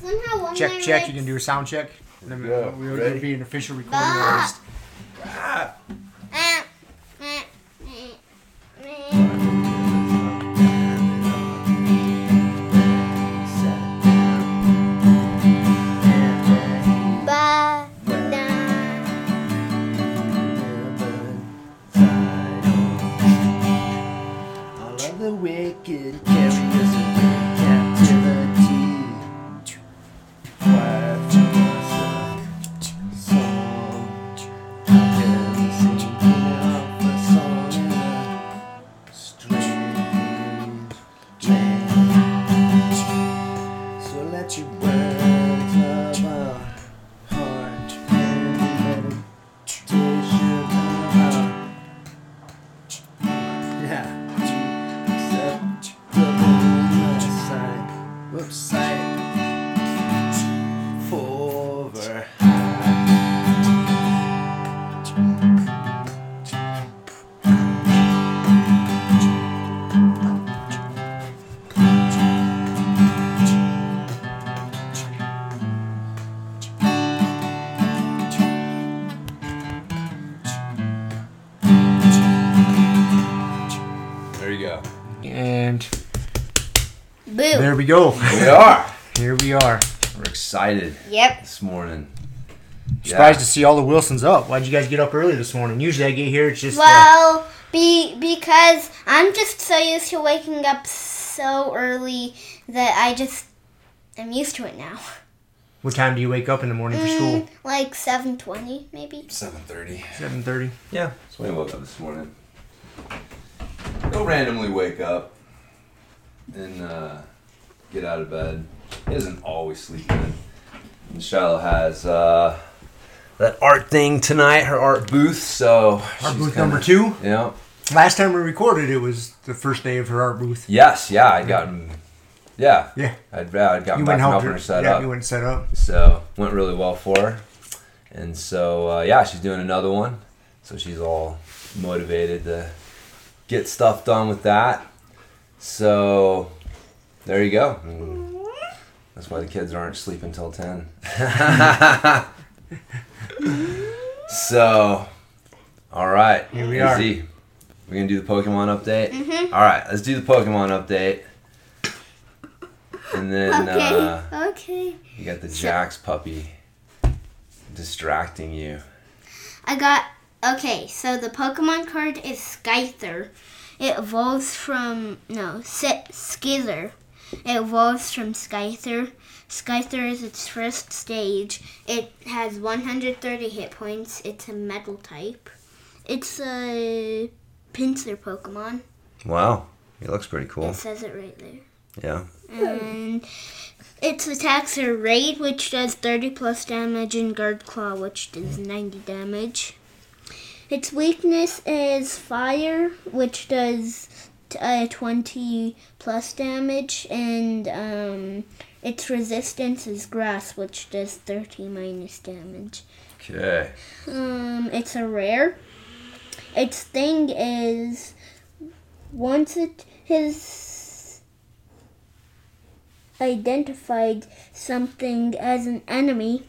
Somehow one Check, check. You can do a sound check. And then Yeah, we'll ready? be an official recording artist. Ah, go. We are. Here we are. We're excited Yep. this morning. Surprised to see all the Wilsons up. Why'd you guys get up early this morning? Usually I get here, it's just. Uh, Well, be because I'm just so used to waking up so early that I just am used to it now. what time do you wake up in the morning for school? Mm, like 7:20 maybe. 7:30. 7.30. Yeah, So when I woke up this morning. He'll randomly wake up and uh, get out of bed. He doesn't always sleep in. And Shiloh has uh, that art thing tonight, her art booth. So Art booth kinda- number two. Yeah. Last time we recorded, it was the first day of her art booth. Yes. Yeah. I got. Yeah. Yeah. I'd, I'd gotten You back from helping her. her set yeah, up. you went and set up. So went really well for her. And so uh, yeah, she's doing another one. So she's all motivated to get stuff done with that. So there you go. And That's why the kids aren't sleeping till ten. so all right, Here we are. Izzy, We're gonna do the Pokemon update. Mhm. All right, let's do the Pokemon update. And then Okay. uh, okay. you got the Jax puppy distracting you. I got okay. So the Pokemon card is Scyther. It evolves from no Si- Skither. It evolves from Scyther. Scyther is its first stage. It has 130 hit points. It's a Metal type. It's a Pincer Pokemon. Wow, It looks pretty cool. It says it right there. Yeah. And its attacks are Raid, which does 30 plus damage, and Guard Claw, which does 90 damage. Its weakness is Fire, which does uh, 20 plus damage, and um, its resistance is Grass, which does 30 minus damage. Okay. Um, it's a rare. Its thing is once it has identified something as an enemy,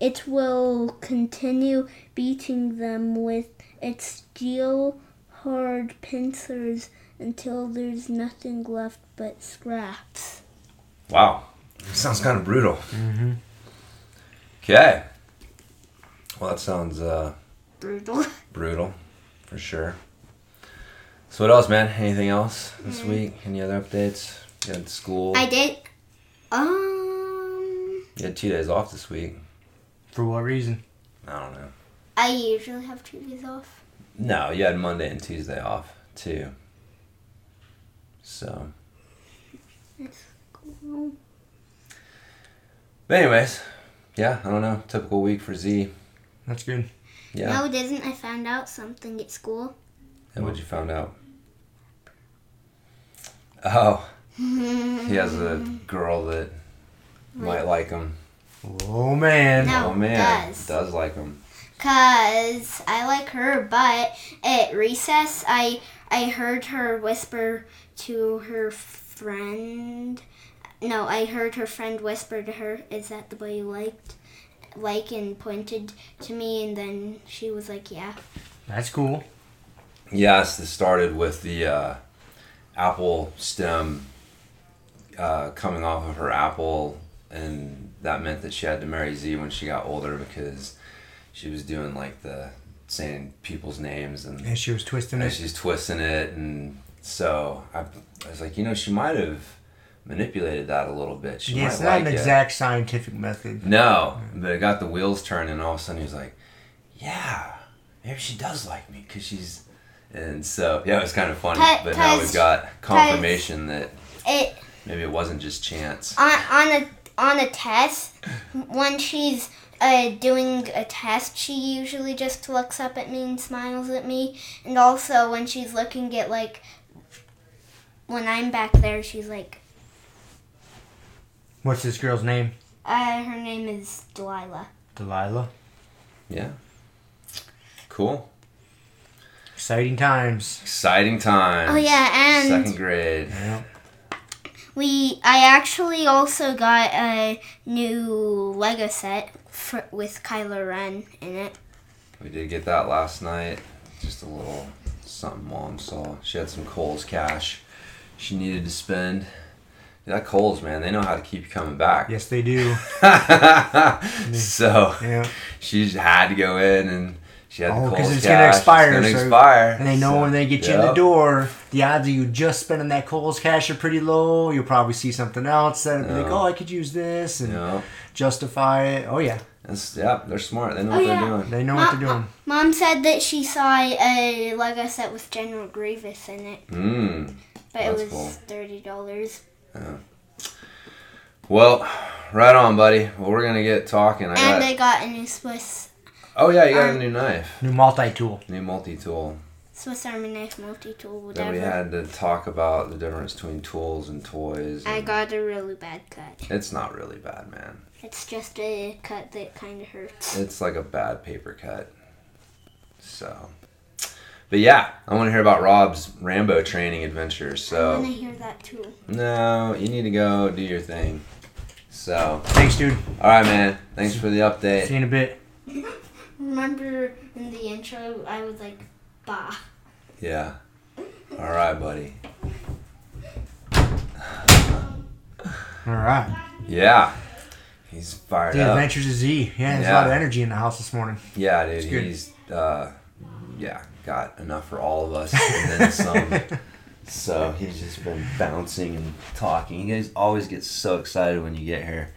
it will continue beating them with its steel hard pincers until there's nothing left but scraps. Wow. Sounds kind of brutal. Mm-hmm. Okay. Well, that sounds uh, Brutal. brutal, for sure. So what else, man? Anything else this week? Any other updates? You had school. I did. Um, You had two days off this week. For what reason? I don't know. I usually have two days off. No, you had Monday and Tuesday off too. So, That's cool. but anyways, yeah, I don't know. Typical week for Z. That's good. Yeah. No, it isn't. I found out something at school. And what'd you found out? Oh, he has a girl that might like him. Oh man. No. oh man, does. does like him. Cause I like her, but at recess, I I heard her whisper to her friend no, I heard her friend whisper to her, "Is that the boy you liked?" Like and pointed to me, and then she was like, "Yeah." That's cool. Yes, this started with the uh, apple stem uh, coming off of her apple, and that meant that she had to marry Z when she got older because she was doing like the saying people's names and And she was twisting and it. she's twisting it, and so I, I was like, you know, she might have manipulated that a little bit. She Yeah, might it's not like an it. exact scientific method. No, but it got the wheels turning, and all of a sudden he was like, "Yeah, maybe she does like me because she's." And so yeah, it was kind of funny. Ta- but now tas- we've got confirmation that It maybe it wasn't just chance. on on a on a test when she's uh, doing a test she usually just looks up at me and smiles at me and also when she's looking at like when i'm back there she's like What's this girl's name? uh, her name is delilah Delilah. Yeah. Cool. Exciting times. Exciting times. oh yeah and Second grade. Yeah. we i actually also got a new lego set for, with kylo ren in it We did get that last night. Just a little something mom saw. She had some Kohl's cash she needed to spend. That Kohl's man, they know how to keep you coming back. Yes, they do. so Yeah. she just had to go in and she had Oh, the 'cause Kohl's it's gonna cash. expire, It's gonna so- expire. And they know So, when they get you in the door, the odds of you just spending that Kohl's cash are pretty low. You'll probably see something else that be like, oh, I could use this and Yeah, justify it. Oh yeah, that's, yeah, they're smart. They know Oh, what yeah. they're doing. they know Ma- what they're doing. Mom said that she saw a Lego set with General Grievous in it, Mm. But That's it was cool. thirty dollars. Yeah. Well, right on, buddy. Well, we're gonna get talking. I And got. I got a new Swiss oh yeah, you got a um, new knife, New multi-tool. new multi-tool. Swiss Army knife multi tool, Then we had to talk about the difference between tools and toys. I got a really bad cut. It's not really bad, man. It's just a cut that kind of hurts. It's like a bad paper cut. So, but yeah, I want to hear about Rob's Rambo training adventures. So I want to hear that too. no, you need to go do your thing. So, Thanks, dude. all right, man. Thanks for the update. See you in a bit. Remember in the intro, I was like, bah. Yeah. All right, buddy. All right. Yeah. He's fired up. The up. Adventures of Z. Yeah, there's a lot of energy in the house this morning. Yeah, dude. good. He's uh, yeah, got enough for all of us and then some. so he's just been bouncing and talking. You guys always get so excited when you get here.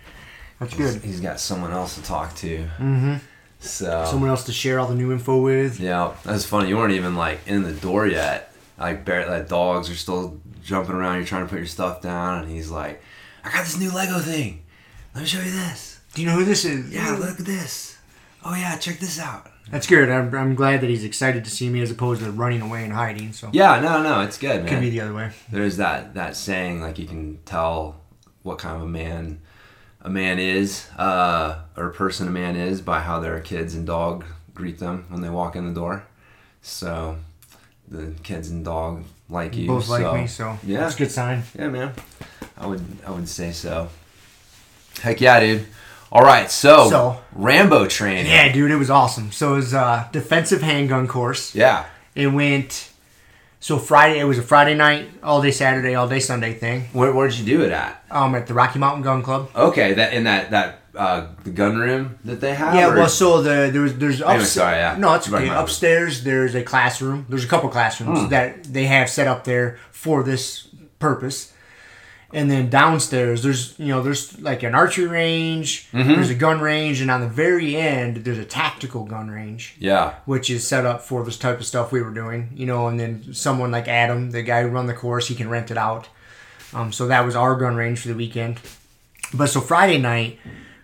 That's He's- good. he's got someone else to talk to. Mm-hmm. So Someone else to share all the new info with. yeah, that's funny. You weren't even like in the door yet. Like, bear, like dogs are still jumping around. You're trying to put your stuff down, and he's like, "I got this new Lego thing. Let me show you this. Do you know who this is? Yeah, look at this. Oh yeah, check this out." That's good. I'm, I'm glad that he's excited to see me as opposed to running away and hiding. So Yeah, no, no, it's good, man. could be the other way. there's that that saying like you can tell what kind of a man a man is uh, or a person a man is by how their kids and dog greet them when they walk in the door so the kids and dog like you Both like me, so yeah. that's a good sign. yeah man i would i would say so heck yeah dude all right so, So- rambo training Yeah, dude, it was awesome. So it was a defensive handgun course. yeah It went so Friday. It was a Friday night, all day Saturday, all day Sunday thing. where, where'd you do it at Um, at the Rocky Mountain Gun Club. okay that in that that uh the gun room that they have Yeah, or- well, so the there's there's Anyway, sorry, yeah. no, it's okay. Upstairs, there's a classroom. There's a couple classrooms Hmm. that they have set up there for this purpose. And then downstairs, there's you know there's like an archery range. Mm-hmm. There's a gun range, and on the very end, there's a tactical gun range, yeah which is set up for this type of stuff we were doing. You know, and then someone like Adam, the guy who run the course, he can rent it out. Um, so that was our gun range for the weekend. But so Friday night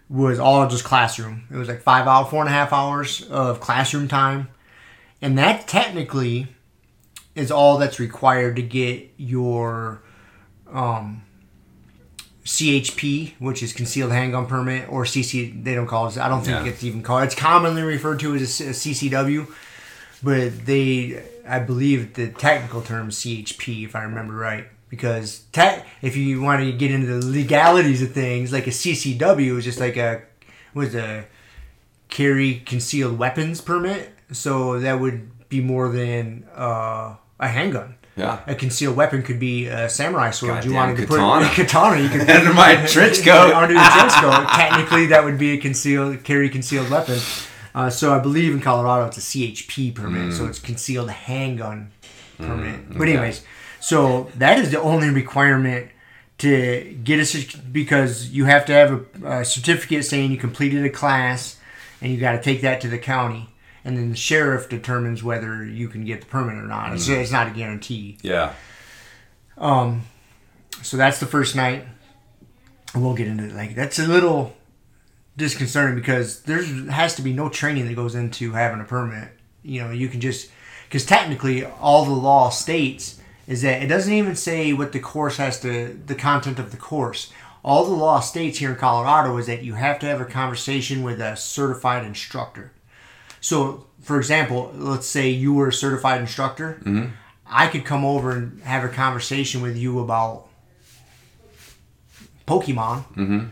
was all just classroom. It was like five hour, four and a half hours of classroom time, and that technically is all that's required to get your um, CHP, which is concealed handgun permit, or CC. They don't call it. I don't think Yeah. it's even called. It's commonly referred to as a, CCW, but they, I believe, the technical term is CHP, if I remember right. because te- if you want to get into the legalities of things, like a CCW is just like a was a carry concealed weapons permit, so that would be more than uh, a handgun. Yeah. A concealed weapon could be a samurai sword. you wanted to katana. put a katana. You could Under my trench coat. Under the trench coat. Technically, that would be a concealed carry concealed weapon. Uh, so I believe in Colorado it's a CHP permit, so it's concealed handgun permit. But anyways, so that is the only requirement to get a because you have to have a, a certificate saying you completed a class, and you got to take that to the county, and then the sheriff determines whether you can get the permit or not. It's, it's not a guarantee. Yeah. Um, so that's the first night. We'll get into it. Like that's a little disconcerting because there has to be no training that goes into having a permit. You know, you can just because technically all the law states is that it doesn't even say what the course has to the content of the course. All the law states here in Colorado is that you have to have a conversation with a certified instructor. So, for example, let's say you were a certified instructor. I could come over and have a conversation with you about Pokemon. Mm-hmm.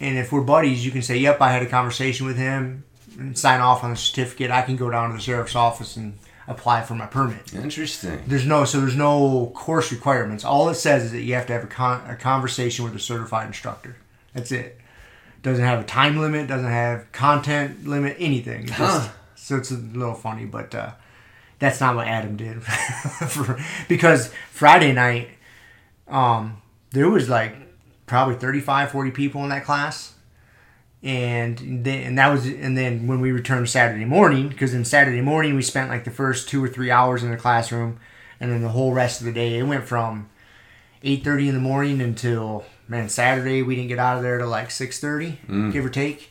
And if we're buddies, you can say, "Yep, I had a conversation with him," and sign off on the certificate. I can go down to the sheriff's office and apply for my permit. Interesting. There's no so there's no course requirements. All it says is that you have to have a, con- a conversation with a certified instructor. That's it. Doesn't have a time limit. Doesn't have content limit. Anything. Just- Huh. So it's a little funny, but uh, that's not what Adam did. For, because Friday night, um, there was like probably 35, 40 people in that class. And then, and that was, and then when we returned Saturday morning, because in Saturday morning we spent like the first two or three hours in the classroom, and then the whole rest of the day it went from eight thirty in the morning until man Saturday we didn't get out of there till like six thirty, give or take.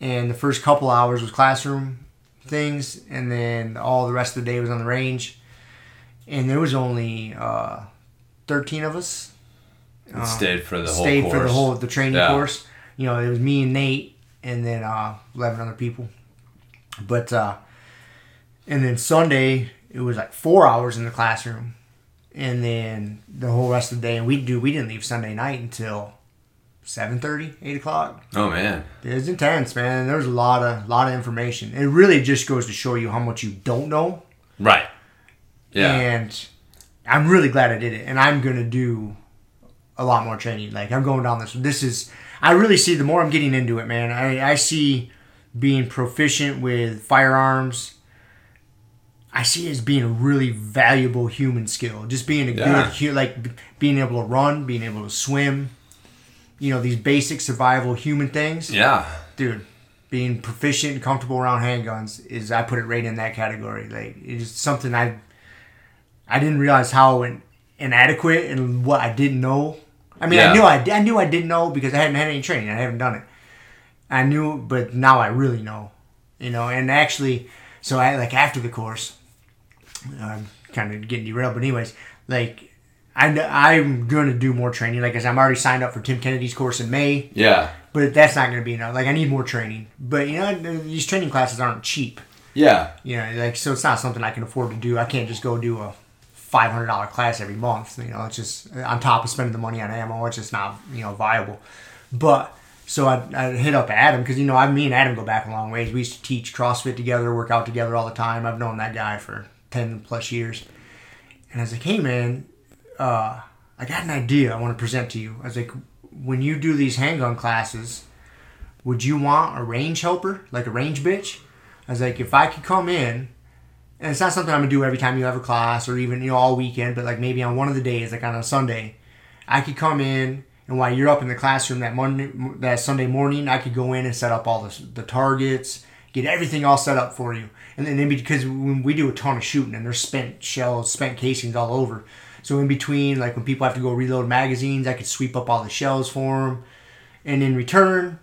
And the first couple hours was classroom things, and then all the rest of the day was on the range. And there was only uh, thirteen of us It stayed for the whole stayed course. for the whole the training Yeah. course. You know, it was me and Nate, and then uh, eleven other people. But uh, and then Sunday it was like four hours in the classroom, and then the whole rest of the day. And we do we didn't leave Sunday night until 7.30, 8 o'clock. Oh man. It was intense, man. There was a lot of lot of information. It really just goes to show you how much you don't know. Right. Yeah. And I'm really glad I did it. And I'm gonna do a lot more training. Like I'm going down this. This is. I really see the more I'm getting into it, man. I I see being proficient with firearms. I see it as being a really valuable human skill. Just being a Yeah. good, like being able to run, being able to swim. You know these basic survival human things yeah. dude, being proficient and comfortable around handguns is I put it right in that category. Like it's something I I didn't realize how in, inadequate and what I didn't know. I mean, Yeah. I knew I, I knew I didn't know because I hadn't had any training. I haven't done it. I knew, but now I really know. You know, and actually, so I like after the course, I'm kind of getting derailed, but anyways, like. I, I'm going to do more training. Like, said, I'm already signed up for Tim Kennedy's course in May Yeah. but that's not going to be enough. Like I need more training. But you know, these training classes aren't cheap. Yeah. You know, like so it's not something I can afford to do. I can't just go do a five hundred dollar class every month. You know, it's just uh, on top of spending the money on ammo. It's just not you know viable. But so I, I hit up Adam because you know I me and Adam go back a long ways. We used to teach CrossFit together, work out together all the time. I've known that guy for ten plus years. And I was like, hey man, uh, I got an idea I want to present to you. I was like, when you do these handgun classes, would you want a range helper, like a range bitch? I was like, if I could come in, and it's not something I'm gonna do every time you have a class or even you know all weekend, but like maybe on one of the days, like on a Sunday, I could come in and while you're up in the classroom that Monday, that Sunday morning, I could go in and set up all the, the targets, get everything all set up for you. And then in, because when we do a ton of shooting and there's spent shells, spent casings all over. So in between, like when people have to go reload magazines, I could sweep up all the shells for them. And in return,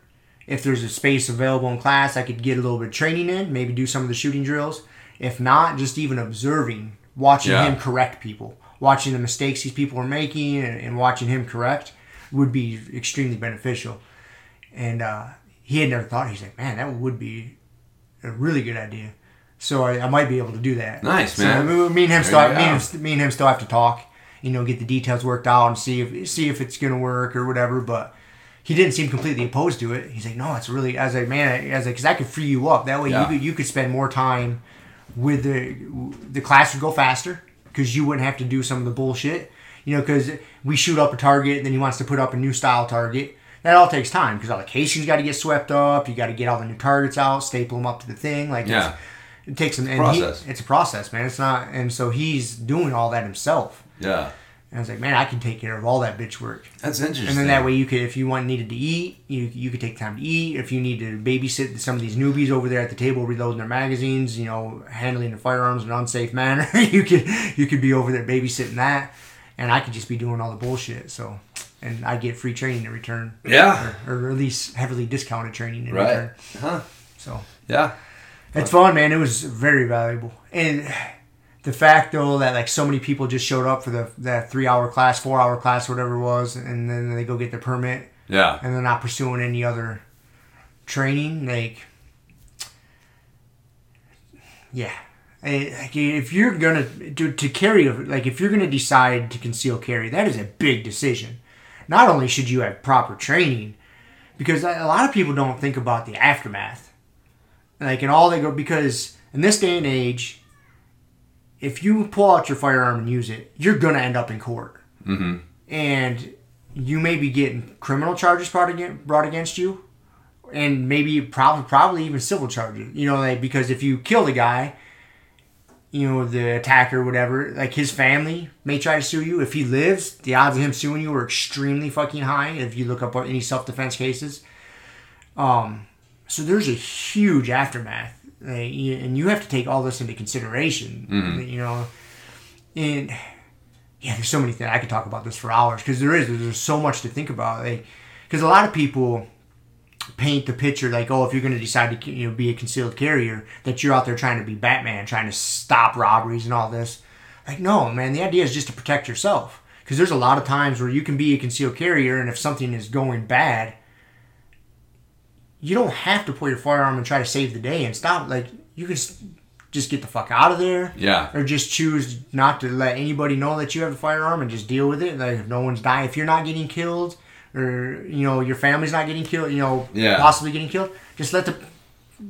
if there's a space available in class, I could get a little bit of training in, maybe do some of the shooting drills. If not, just even observing, watching Yeah. him correct people, watching the mistakes these people are making, and, and watching him correct would be extremely beneficial. And uh, he had never thought. He's like, man, that would be a really good idea. So I, I might be able to do that. Nice, man. me- me and him still, you me and him, me and him still have to talk. you know, get the details worked out and see if see if it's gonna work or whatever. But he didn't seem completely opposed to it. He's like, no, it's really. Was like, man, I was like, because I could free you up. That way, Yeah. you could you could spend more time with the the class would go faster because you wouldn't have to do some of the bullshit. You know, because we shoot up a target and then he wants to put up a new style target. That all takes time because all the casing's got to get swept up. You got to get all the new targets out, staple them up to the thing. Like, Yeah. it's, it takes some and he- Process. it's a process, man. It's not, and so he's doing all that himself. Yeah. And I was like, man, I can take care of all that bitch work. That's interesting. And then that way you could, if you want needed to eat, you you could take time to eat. If you need to babysit some of these newbies over there at the table, reloading their magazines, you know, handling the firearms in an unsafe manner, you could you could be over there babysitting that, and I could just be doing all the bullshit. So, and I get free training in return, Yeah. or, or at least heavily discounted training in Right. return. Huh. So Yeah. it's fun, man. It was very valuable, and the fact though that like so many people just showed up for the that three hour class, four hour class, whatever it was, and then they go get their permit Yeah. and they're not pursuing any other training, like yeah. Like, If you're gonna to, to carry, like if you're gonna decide to conceal carry, that is a big decision. Not only should you have proper training, because a lot of people don't think about the aftermath. Like and all they go because in this day and age, if you pull out your firearm and use it, you're gonna end up in court Mm-hmm. and you may be getting criminal charges brought against, brought against you, and maybe probably probably even civil charges. You know, like because if you kill the guy, you know the attacker, whatever, like his family may try to sue you. If he lives, the odds of him suing you are extremely fucking high. If you look up any self defense cases, um, so there's a huge aftermath, and you have to take all this into consideration. You know, and yeah, there's so many things I could talk about this for hours because there is there's so much to think about. Like, because a lot of people paint the picture like, oh, if you're going to decide to you know be a concealed carrier, that you're out there trying to be Batman, trying to stop robberies and all this. Like, no, man, the idea is just to protect yourself. Because there's a lot of times where you can be a concealed carrier, and if something is going bad, you don't have to pull your firearm and try to save the day and stop. Like, you can just get the fuck out of there Yeah. or just choose not to let anybody know that you have a firearm and just deal with it. Like if no one's dying, if you're not getting killed, or you know your family's not getting killed, you know Yeah. possibly getting killed, just let the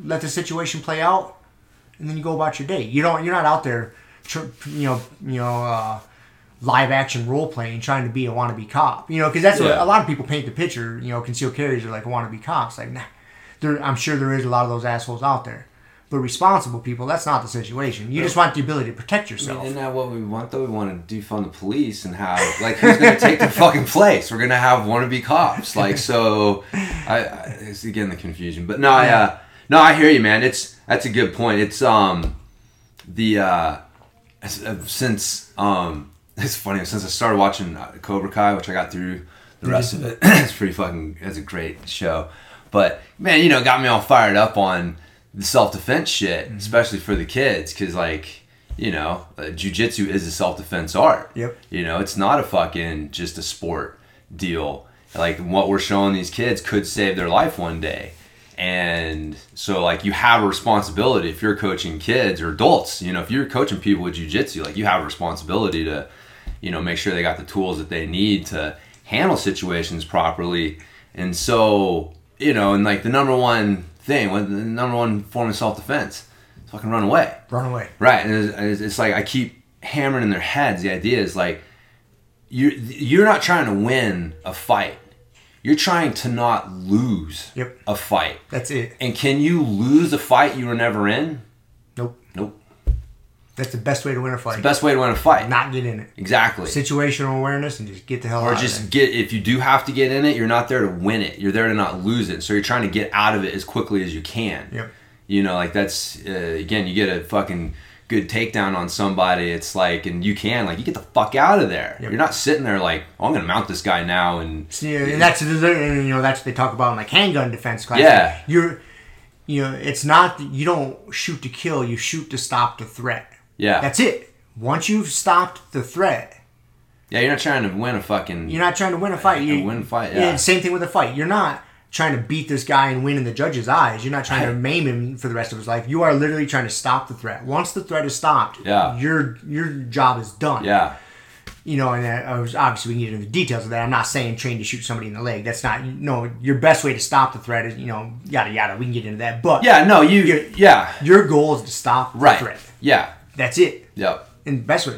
let the situation play out, and then you go about your day. You don't you're not out there, tr- you know you know. Uh, live action role playing trying to be a wannabe cop you know because that's what a lot of people paint the picture you know concealed carriers are like wannabe cops like nah there, i'm sure there is a lot of those assholes out there but responsible people that's not the situation you just want the ability to protect I yourself mean, isn't that what we want though? We want to defund the police and have like who's gonna take the fucking place? We're gonna have wannabe cops. Like so, I, I it's again the confusion. But no, I uh, no, I hear you, man. It's that's a good point. It's um the uh uh, since um it's funny since I started watching uh, Cobra Kai, which I got through the rest of it. it's pretty fucking. It's a great show. But man, you know, got me all fired up on the self defense shit, especially for the kids, because like you know, uh, jujitsu is a self defense art. Yep. You know, it's not a fucking just a sport deal. Like what we're showing these kids could save their life one day. And so like you have a responsibility if you're coaching kids or adults, you know, if you're coaching people with jujitsu, like you have a responsibility to, you know, make sure they got the tools that they need to handle situations properly. And so, you know, and like the number one thing, the number one form of self defense, fucking run away. run away Right, and it's, it's- like I keep hammering in their heads. The idea is like you're you're not trying to win a fight. You're trying to not lose Yep. a fight. that's it And can you lose a fight you were never in? nope Nope. That's the best way to win a fight The best way to win a fight. not get in it exactly. situational awareness and just get the hell Or out Or just get if you do have to get in it, you're not there to win it. You're there to not lose it. So you're trying to get out of it as quickly as you can. Yep. You know, like that's uh, again, you get a fucking good takedown on somebody. It's like, and you can like you get the fuck out of there. Yep. You're not sitting there like, oh, I'm gonna mount this guy now and yeah, and that's and, you know that's what they talk about in like handgun defense class. Yeah. you're you know it's not you don't shoot to kill, you shoot to stop the threat. Yeah, That's it. Once you've stopped the threat, yeah. You're not trying to win a fucking you're not trying to win a fight. You win a fight, yeah. Same thing with a fight. You're not trying to beat this guy and win in the judge's eyes. You're not trying to maim him for the rest of his life. You are literally trying to stop the threat. Once the threat is stopped, Yeah. your your job is done. yeah, You know, and uh, I was obviously we can get into the details of that. I'm not saying train to shoot somebody in the leg. That's not no. Your best way to stop the threat is you know yada yada. We can get into that, but Yeah, no, you. Yeah, your goal is to stop the right. threat. Yeah, That's it. yep, And the best way,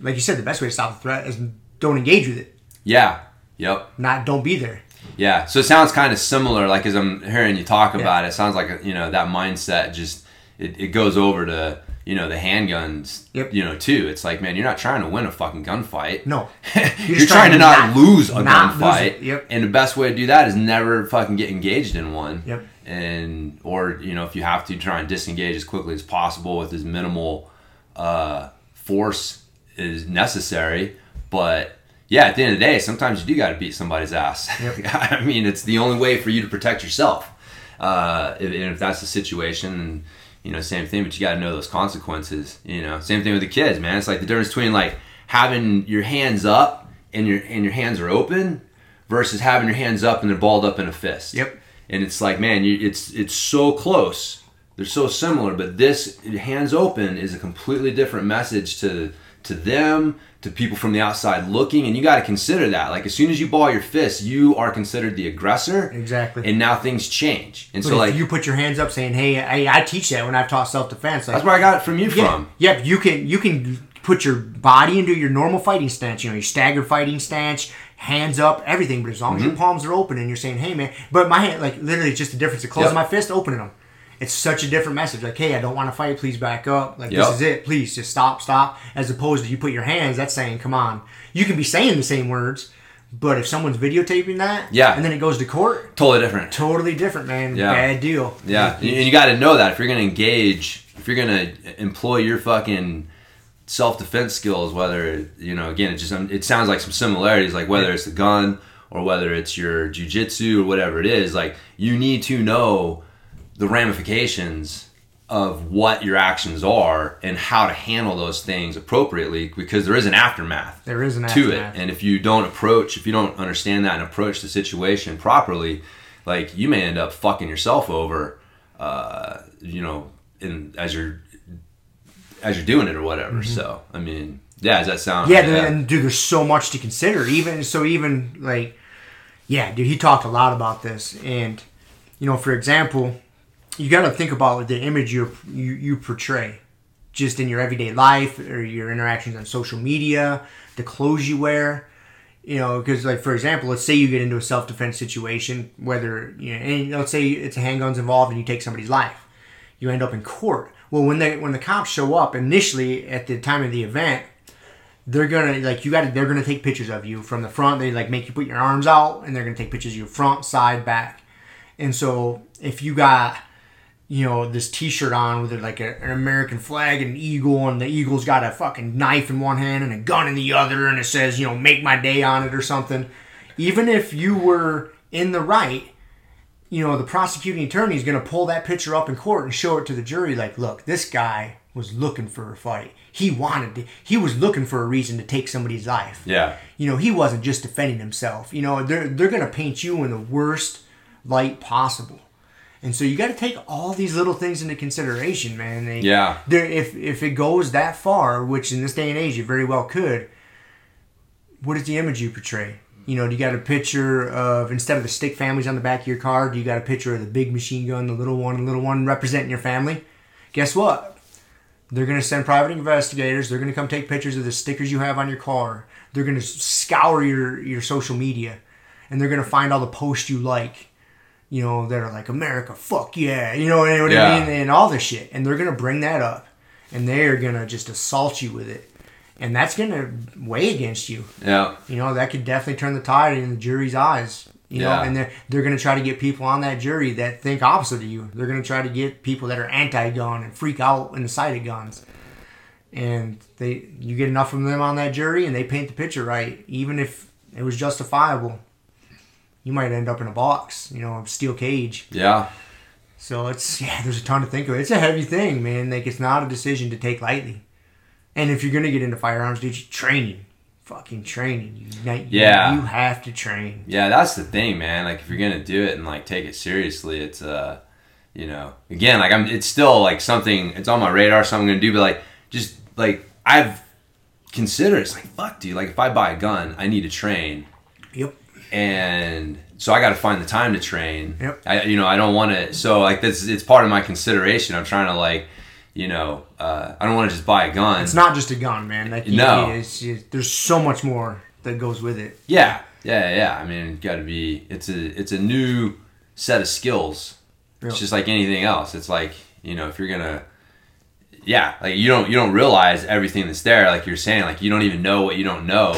like you said, the best way to stop the threat is don't engage with it. yeah, yep. Not don't be there. Yeah, so it sounds kind of similar. Like as I'm hearing you talk Yeah. about it, it sounds like you know that mindset just it, it goes over to you know the handguns. Yep. You know too. It's like man, you're not trying to win a fucking gunfight. No, you're, just trying, trying to not, not- lose a not gunfight. it. Yep. And the best way to do that is never fucking get engaged in one. Yep. And or you know if you have to try and disengage as quickly as possible with as minimal uh, force is necessary. But yeah, at the end of the day, sometimes you do got to beat somebody's ass. I mean, it's the only way for you to protect yourself. Uh, if, and if that's the situation, and you know, same thing. But you got to know those consequences. You know, same thing with the kids, man. It's like the difference between like having your hands up and your and your hands are open versus having your hands up and they're balled up in a fist. Yep. And it's like, man, you, it's it's so close. They're so similar, but this hands open is a completely different message to to them, to people from the outside looking, and you got to consider that. Like as soon as you ball your fist, you are considered the aggressor, Exactly. and now things change. And But so, if like you put your hands up, saying, "Hey, I, I teach that when I've taught self defense." Like, that's where I got it from you yeah, from. Yep, you can you can put your body into your normal fighting stance. You know, your staggered fighting stance, hands up, everything. But as long as Mm-hmm. your palms are open and you're saying, "Hey, man," but my hand, like literally, it's just the difference of closing Yep. my fist, opening them. It's such a different message. Like, hey, I don't want to fight. Please back up. Like, Yep. this is it. Please just stop, stop. As opposed to you put your hands. That's saying, come on. You can be saying the same words, but if someone's videotaping that, Yeah. and then it goes to court, Totally different. totally different, man. Yeah. Bad deal. Yeah, and you got to know that if you're going to engage, if you're going to employ your fucking self defense skills, whether you know, again, it just it sounds like some similarities, like whether it's the gun or whether it's your jujitsu or whatever it is, like you need to know the ramifications of what your actions are and how to handle those things appropriately because there is an aftermath There is an to aftermath. it and if you don't approach if you don't understand that and approach the situation properly like you may end up fucking yourself over uh, you know in as you're as you're doing it or whatever so i mean yeah does that sound Mm-hmm. Yeah, and dude, there's so much to consider. Even so, even like, yeah, dude, he talked a lot about this, and you know, for example, you got to think about the image you you you portray, just in your everyday life or your interactions on social media, the clothes you wear. You know, because like for example, let's say you get into a self defense situation, whether you know, and let's say it's a handguns involved and you take somebody's life, you end up in court. Well, when they when the cops show up initially at the time of the event, they're gonna like you got to they're gonna take pictures of you from the front. They like make you put your arms out, and they're gonna take pictures of you front, side, back. And so if you got you know this T-shirt on with like a, an American flag and an eagle, and the eagle's got a fucking knife in one hand and a gun in the other, and it says you know "Make my day" on it or something. Even if you were in the right, you know the prosecuting attorney is going to pull that picture up in court and show it to the jury. Like, look, this guy was looking for a fight. He wanted to. He was looking for a reason to take somebody's life. yeah You know, he wasn't just defending himself. You know, they're they're gonna paint you in the worst light possible, and so you got to take all these little things into consideration, man. They, Yeah. If if it goes that far, which in this day and age it very well could, what is the image you portray? You know, do you got a picture of instead of the stick families on the back of your car, do you got a picture of the big machine gun, the little one, the little one representing your family? Guess what? They're going to send private investigators. They're going to come take pictures of the stickers you have on your car. They're going to scour your, your social media and they're going to find all the posts you like, you know, that are like, America, fuck yeah. You know, what Yeah. I mean? And all this shit. And they're going to bring that up and they're going to just assault you with it. And that's going to weigh against you. yeah You know, that could definitely turn the tide in the jury's eyes. You know, and they're, they're going to try to get people on that jury that think opposite of you. They're going to try to get people that are anti-gun and freak out in the sight of guns. And they, you get enough of them on that jury, and they paint the picture right. Even if it was justifiable, you might end up in a box. You know, a steel cage. yeah So it's yeah, there's a ton to think of. It's a heavy thing, man. Like it's not a decision to take lightly. And if you're gonna get into firearms, dude, training, fucking training. You, you Yeah. you have to train. Yeah, that's the thing, man. Like if you're gonna do it and like take it seriously, it's uh, you know, again, like I'm, it's still like something. It's on my radar, something I'm gonna do. But like, just like I've, considered, it's like fuck, dude. Like if I buy a gun, I need to train, Yep. And so I got to find the time to train. Yep. I you know I don't want to. So like this, it's part of my consideration. I'm trying to like, you know, uh, I don't want to just buy a gun. It's not just a gun, man. Like, No. it's, it's, there's so much more that goes with it. Yeah, yeah, yeah. I mean, it's got to be. It's a it's a new set of skills. Yeah. It's just like anything else. It's like you know, if you're gonna, yeah, like you don't you don't realize everything that's there. Like you're saying, like you don't even know what you don't know.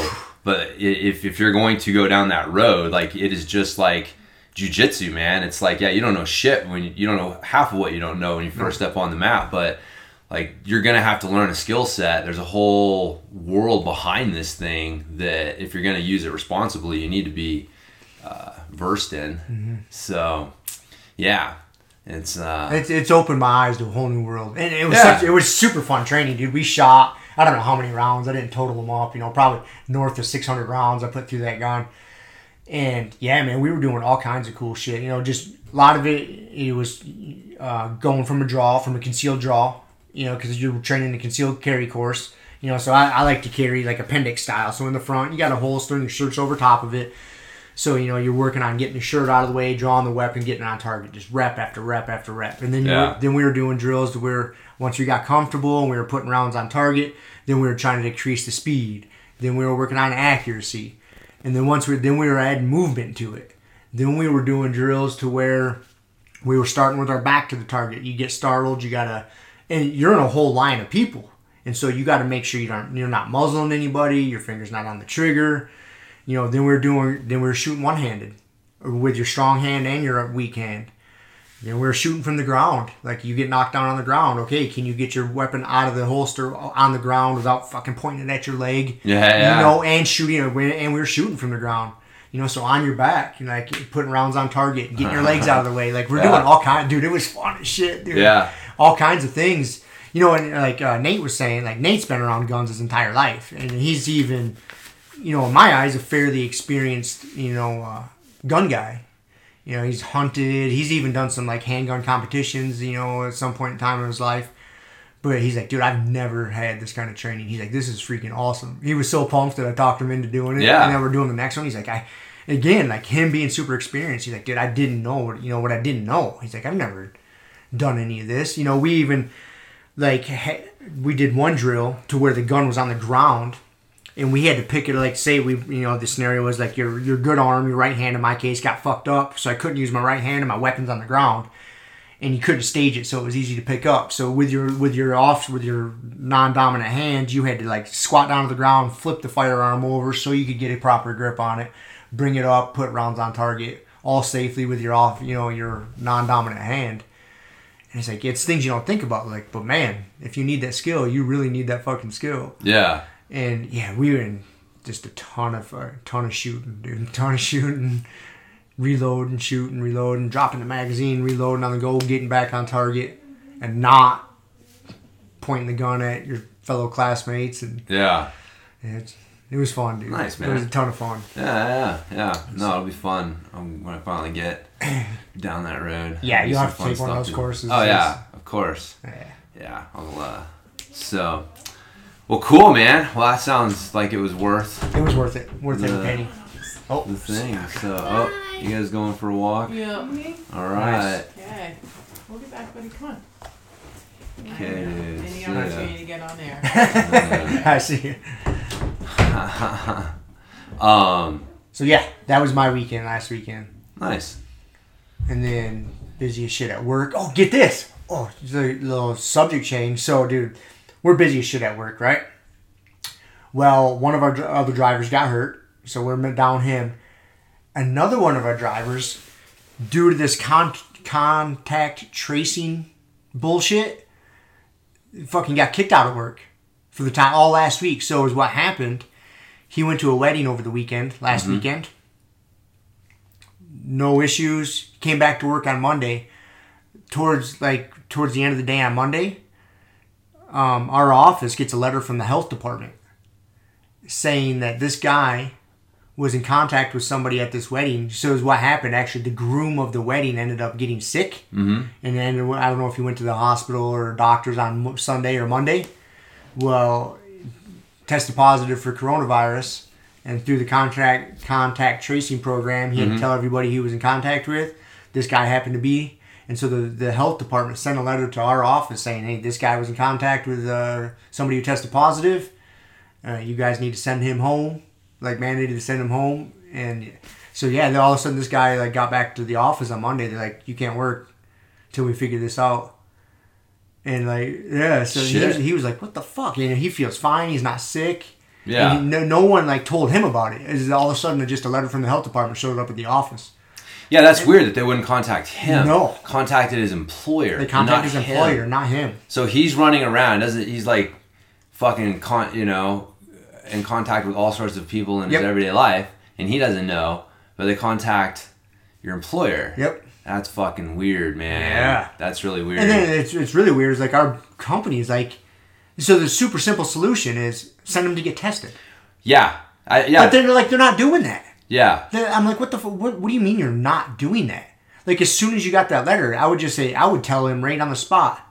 But if if you're going to go down that road, like it is just like jujitsu, man. It's like yeah, you don't know shit when you, you don't know half of what you don't know when you first step on the mat, but like you're gonna have to learn a skill set. There's a whole world behind this thing that if you're gonna use it responsibly you need to be uh, versed in. So yeah. It's uh It's, it's opened my eyes to a whole new world, and it was Yeah. such, it was super fun training, dude. We shot I don't know how many rounds. I didn't total them up. You know, probably north of 600 rounds I put through that gun. And yeah, man, we were doing all kinds of cool shit. You know, just a lot of it. It was uh, going from a draw, from a concealed draw. You know, because you're training the concealed carry course. You know, so I, I like to carry like appendix style. So in the front, you got a holster and your shirt's over top of it. So you know you're working on getting the shirt out of the way, drawing the weapon, getting on target, just rep after rep after rep. And then Yeah. were, then we were doing drills to where once we got comfortable and we were putting rounds on target, then we were trying to increase the speed. Then we were working on accuracy, and then once we then we were adding movement to it. Then we were doing drills to where we were starting with our back to the target. You get startled, you gotta, and you're in a whole line of people, and so you got to make sure you don't you're not muzzling anybody. Your finger's not on the trigger. You know. Then we're doing then we're shooting one handed, with your strong hand and your weak hand. Then we were shooting from the ground. Like you get knocked down on the ground. Okay, can you get your weapon out of the holster on the ground without fucking pointing it at your leg? Yeah, yeah. You know, and shooting, and we were shooting from the ground. You know, so on your back, you know, like putting rounds on target, getting your legs out of the way. Like we're Yeah. doing all kinds. Dude, it was fun as shit, dude. Yeah. all kinds of things. You know, and like uh, Nate was saying, like Nate's been around guns his entire life, and he's even, you know, in my eyes, a fairly experienced, you know, uh, gun guy. You know, he's hunted. He's even done some like handgun competitions. You know, at some point in time in his life. But he's like, dude, I've never had this kind of training. He's like, this is freaking awesome. He was so pumped that I talked him into doing it. Yeah. And then we're doing the next one. He's like, I, again, like him being super experienced. He's like, dude, I didn't know what, you know, what I didn't know. He's like, I've never done any of this. You know, we even, like, we did one drill to where the gun was on the ground and we had to pick it like say we you know the scenario was like your your good arm your right hand in my case got fucked up so i couldn't use my right hand and my weapons on the ground and you couldn't stage it so it was easy to pick up. So with your with your off with your non-dominant hand you had to like squat down to the ground flip the firearm over so you could get a proper grip on it bring it up put rounds on target all safely with your off you know your non-dominant hand. And it's like it's things you don't think about like but man if you need that skill you really need that fucking skill. Yeah and yeah, we were in just a ton of a ton of shooting, dude. A ton of shooting, reloading, shooting, reloading, dropping the magazine, reloading on the go, getting back on target, and not pointing the gun at your fellow classmates. And yeah it was fun, dude. Nice, It was a ton of fun. yeah yeah yeah no it'll be fun um, when i finally get down that road Yeah, you'll have to take one of those to- courses. oh yeah of course Yeah. yeah i'll uh so well cool man well that sounds like it was worth It was worth it. Worth every Yeah. penny. Oh, the thing so oh you guys going for a walk Yeah. all right Okay. We'll get back, buddy. Come on. Okay, dude. Any See opportunity to get on there. I see. um So yeah, that was my weekend last weekend. nice and then busy as shit at work. Oh, get this. Oh, it's a little subject change. So, dude, we're busy as shit at work, right? Well, one of our other drivers got hurt, so we're down him. Another one of our drivers, due to this con- contact tracing bullshit, fucking got kicked out of work for the time all last week. So, is what happened. He went to a wedding over the weekend, last mm-hmm. weekend no issues. Came back to work on Monday. Towards like towards the end of the day on Monday, um, our office gets a letter from the health department saying that this guy was in contact with somebody at this wedding. So is what happened. Actually, the groom of the wedding ended up getting sick, mm-hmm. and then I don't know if he went to the hospital or doctors on Sunday or Monday. Well, tested positive for coronavirus, and through the contract contact tracing program, he had to tell everybody he was in contact with. This guy happened to be, and so the the health department sent a letter to our office saying, "Hey, this guy was in contact with uh, somebody who tested positive. Uh, you guys need to send him home, like mandated to send him home." And so yeah, then all of a sudden this guy like got back to the office on Monday. They're like, "You can't work till we figure this out." And like yeah, so he was, he was like, "What the fuck?" You know, he feels fine. He's not sick. Yeah. And he- no, no one like told him about it. It's all of a sudden just a letter from the health department showed up at the office. Yeah, that's weird that they wouldn't contact him. No. Contacted his employer. They contacted his employer, him. not him. So he's running around. Doesn't he's like fucking con you know in contact with all sorts of people in Yep. his everyday life, and he doesn't know. But they contact your employer. Yep. That's fucking weird, man. Yeah. That's really weird. And then it's, it's really weird. It's like our company is like, so the super simple solution is send them to get tested. yeah. I, yeah. But they're like, they're not doing that. Yeah. Then I'm like, what the fu- what, what do you mean you're not doing that? Like as soon as you got that letter, I would just say, I would tell him right on the spot,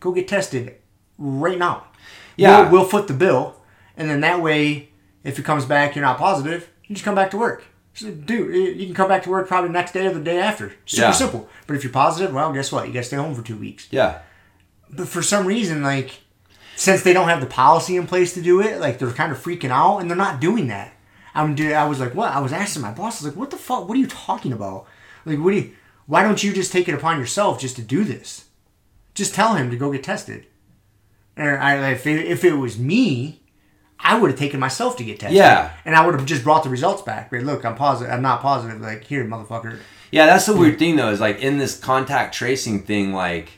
go get tested right now. Yeah. We'll, we'll foot the bill. And then that way, if it comes back, you're not positive, you just come back to work. So, dude, you you can come back to work probably next day or the day after. Super Yeah. simple. But if you're positive, well, guess what? You got to stay home for two weeks. Yeah. But for some reason, like, since they don't have the policy in place to do it, like they're kind of freaking out, and they're not doing that. I'm, do- I was like, what? I was asking my boss, I was like, what the fuck? What are you talking about? Like, what do you? Why don't you just take it upon yourself just to do this? Just tell him to go get tested. Or I, if it, if it was me, I would have taken myself to get tested. Yeah. and I would have just brought the results back. But look, I'm positive. I'm not positive. Like, here, motherfucker. Yeah, that's the weird thing though, is like in this contact tracing thing, like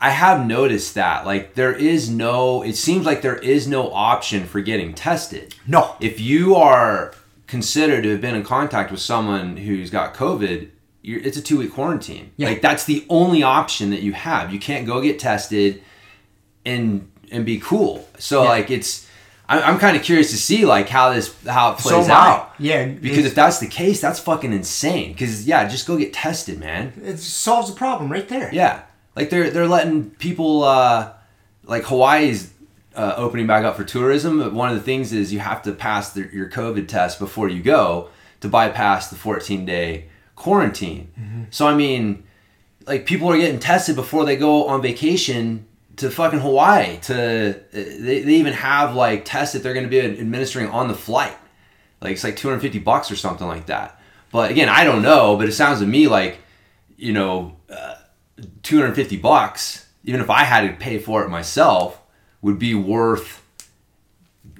I have noticed that. Like there is no it seems like there is no option for getting tested. No. If you are considered to have been in contact with someone who's got COVID, you're, it's a two week quarantine. Yeah. Like that's the only option that you have. You can't go get tested and and be cool. So Yeah. like it's I'm, I'm kind of curious to see like how this how it plays I. out. Yeah, Because if that's the case, that's fucking insane. Because yeah, just go get tested, man. It solves the problem right there. Yeah, like they're they're letting people uh, like Hawaii's uh, opening back up for tourism. But One of the things is you have to pass the, your COVID test before you go to bypass the 14 day quarantine. So I mean, like people are getting tested before they go on vacation to fucking Hawaii. To uh, they, they even have like tests that they're going to be administering on the flight. Like it's like 250 bucks or something like that. But again, I don't know. But it sounds to me like you know, uh, 250 bucks, even if I had to pay for it myself, would be worth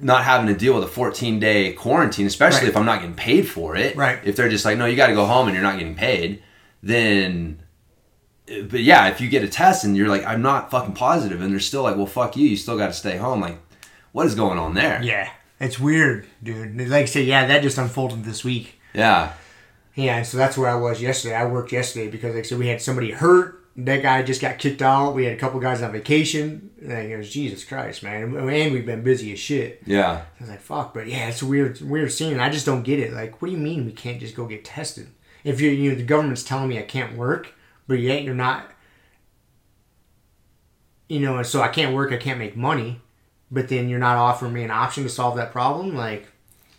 not having to deal with a 14 day quarantine, especially Right. if I'm not getting paid for it. Right. If they're just like, no, you got to go home and you're not getting paid, then. But yeah, if you get a test and you're like, I'm not fucking positive, and they're still like, well, fuck you, you still got to stay home. Like, what is going on there? Yeah, it's weird, dude. Like I said, yeah, that just unfolded this week. Yeah. Yeah, so that's where I was yesterday. I worked yesterday because, like I said, we had somebody hurt. That guy just got kicked out. We had a couple guys on vacation. And it was Jesus Christ, man. And we've been busy as shit. Yeah. I was like, fuck, but yeah, it's a weird, weird scene. I just don't get it. Like, what do you mean we can't just go get tested? If you, you know, the government's telling me I can't work, but yet you're not, you know, so I can't work, I can't make money, but then you're not offering me an option to solve that problem. Like,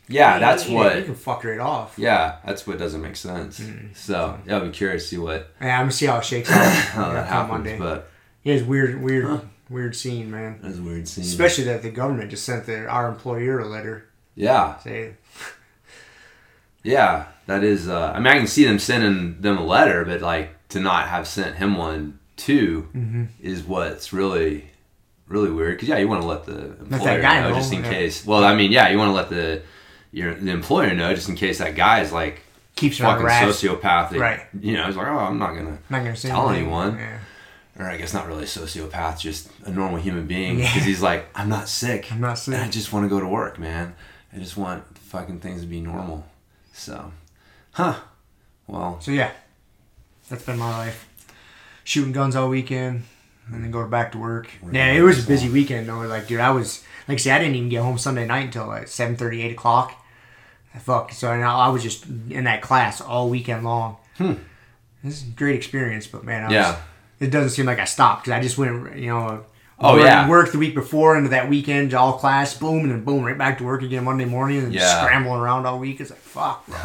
Yeah, you- that's you- what. you can fuck right off. Yeah, that's what doesn't make sense. Mm. So yeah, I'll be curious to see what Yeah, I'm gonna see how it shakes out. how that happens. Monday. But Yeah, it's weird, weird, weird scene, man. that's a weird scene. Especially that the government just sent their, our employer a letter yeah, saying, yeah, that is. Uh, I mean, I can see them sending them a letter, but like to not have sent him one too Mm-hmm. is what's really, really weird. Because yeah, you want to let the employer guy know, know, just in yeah. case. Well, I mean, yeah, you want to let the your the employer know just in case that guy is like keeps fucking sociopathic. Right. You know, he's like, oh, I'm not gonna. Not gonna say Tell anyone. Yeah. or I guess not really a sociopath, just a normal human being. Yeah. Because he's like, I'm not sick. I'm not sick. I just want to go to work, man. I just want fucking things to be normal. So, huh? Well, So yeah, that's been my life. Shooting guns all weekend, and then go back to work. Yeah, it was a busy weekend though. Like, dude, I was like, see, I didn't even get home Sunday night until like 7:30, 8 o'clock. Fuck. So now I was just in that class all weekend long. Hmm. This is a great experience, but man, I was, Yeah. it doesn't seem like I stopped because I just went, you know, Oh, Work- yeah. Work the week before into that weekend, all class, boom, and then boom, right back to work again Monday morning and Yeah. scrambling around all week. It's like fuck. bro.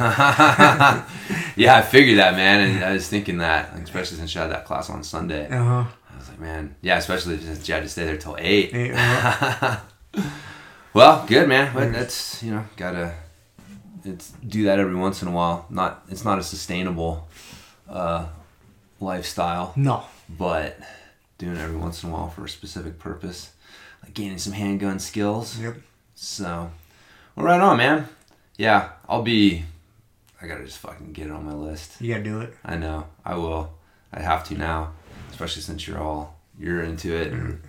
yeah, I figured that, man, and I was thinking that, especially since you had that class on Sunday. Uh huh. I was like, man, yeah, especially since you had to stay there till eight. Yeah. Well, good, man. But that's you know, gotta it's do that every once in a while. Not it's not a sustainable uh, lifestyle, No. but doing it every once in a while for a specific purpose, like gaining some handgun skills. Yep. So, well, right on, man. Yeah, I'll be. I gotta just fucking get it on my list. You gotta do it. I know. I will. I have to now, especially since you're all you're into it. And,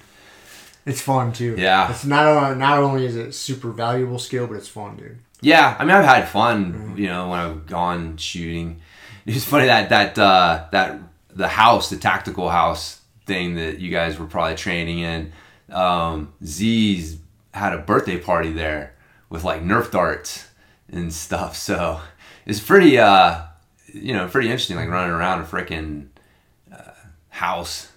It's fun too. Yeah. It's not only, not only is it super valuable skill, but it's fun, dude. yeah, I mean, I've had fun. You know, when I've gone shooting. It's funny that that uh, that the house, the tactical house thing that you guys were probably training in. Um, Z's had a birthday party there with like Nerf darts and stuff. So it's pretty, uh, you know, pretty interesting. Like running around a freaking uh, house,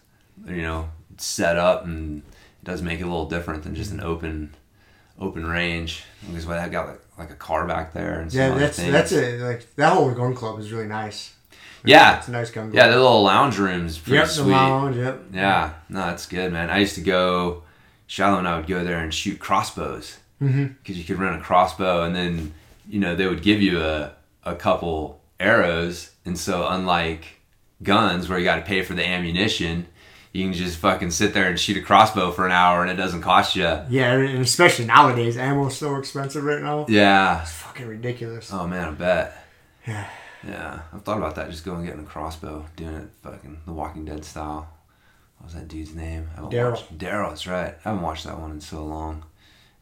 you know, set up and does make it a little different than just an open open range. Because why I got like, like a car back there and Yeah, that's that's it. Like that whole gun club is really nice. Yeah. It's a nice gun club. Yeah, the little lounge room's pretty yep, the sweet. lounge. Yep. Yeah, no, that's good, man. I used to go, Shallow and I would go there and shoot crossbows mm-hmm. because you could rent a crossbow, and then you know they would give you a a couple arrows, and so unlike guns where you got to pay for the ammunition, you can just fucking sit there and shoot a crossbow for an hour, and it doesn't cost you. Yeah, and especially nowadays, ammo's so expensive right now. Yeah. It's fucking ridiculous. Oh man, I bet. Yeah. Yeah, I've thought about that. Just going and getting a crossbow, doing it fucking The Walking Dead style. What was that dude's name? Daryl. Daryl, that's right. I haven't watched that one in so long.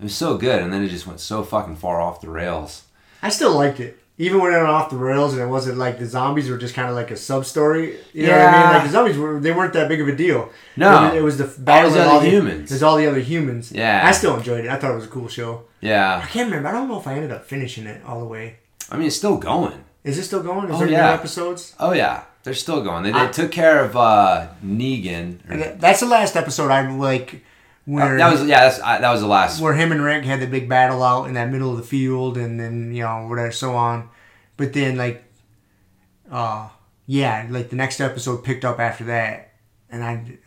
It was so good, and then it just went so fucking far off the rails. I still liked it. Even when it went off the rails and it wasn't like the zombies were just kind of like a sub story. You know what I mean? Like the zombies were they weren't that big of a deal. No. It was, it was the battle of other the humans. There's all the other humans. Yeah. I still enjoyed it. I thought it was a cool show. Yeah, I can't remember. I don't know if I ended up finishing it all the way. I mean it's still going. Is it still going? Is Oh, there yeah. new episodes? Oh yeah, they're still going. They, they I- took care of uh, Negan. or- That's the last episode I'm like where that was yeah, that's, I, that was the last. where him and Rick had the big battle out in that middle of the field, and then you know whatever, so on. But then like, uh, yeah, like the next episode picked up after that, and I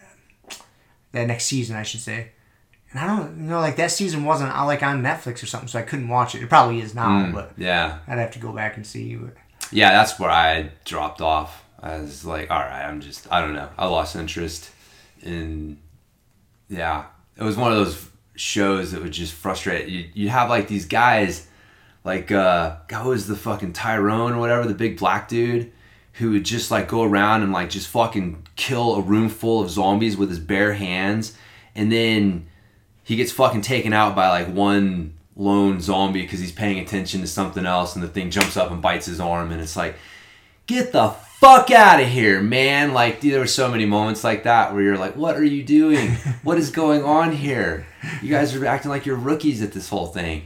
that next season I should say. And I don't you know like that season wasn't uh, like on Netflix or something, so I couldn't watch it. It probably is now, Mm, but yeah, I'd have to go back and see. But yeah, that's where I dropped off. I was like, all right, I'm just, I don't know. I lost interest in, yeah. It was one of those shows that would just frustrate you. You have like these guys, like, uh, God, was the fucking Tyrone or whatever, the big black dude, who would just like go around and like just fucking kill a room full of zombies with his bare hands. And then he gets fucking taken out by like one lone zombie because he's paying attention to something else and the thing jumps up and bites his arm and it's like get the fuck out of here man like there were so many moments like that where you're like what are you doing what is going on here you guys are acting like you're rookies at this whole thing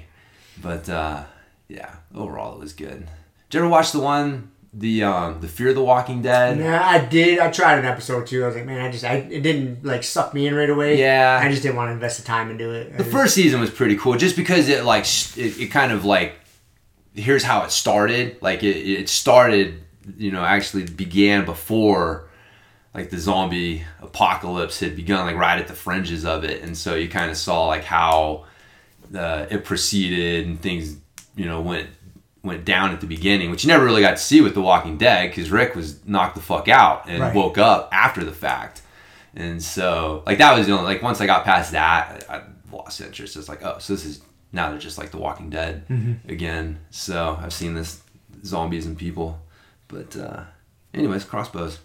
but uh yeah overall it was good did you ever watch the one the um the fear of the walking dead yeah, I did. I tried an episode too. I was like, man, I just I it didn't like suck me in right away. Yeah. I just didn't want to invest the time into it. The first season was pretty cool, just because it like it, it kind of like here's how it started. Like it, it started, you know, actually began before like the zombie apocalypse had begun, like right at the fringes of it, and so you kind of saw like how uh, it proceeded and things, you know, went went down at the beginning, which you never really got to see with The Walking Dead because Rick was knocked the fuck out and Right. woke up after the fact. And so, like, that was the only, like, once I got past that, I, I lost interest. It's like, oh, so this is, now they're just like The Walking Dead again. So I've seen this zombies and people. But, uh, anyways, crossbows.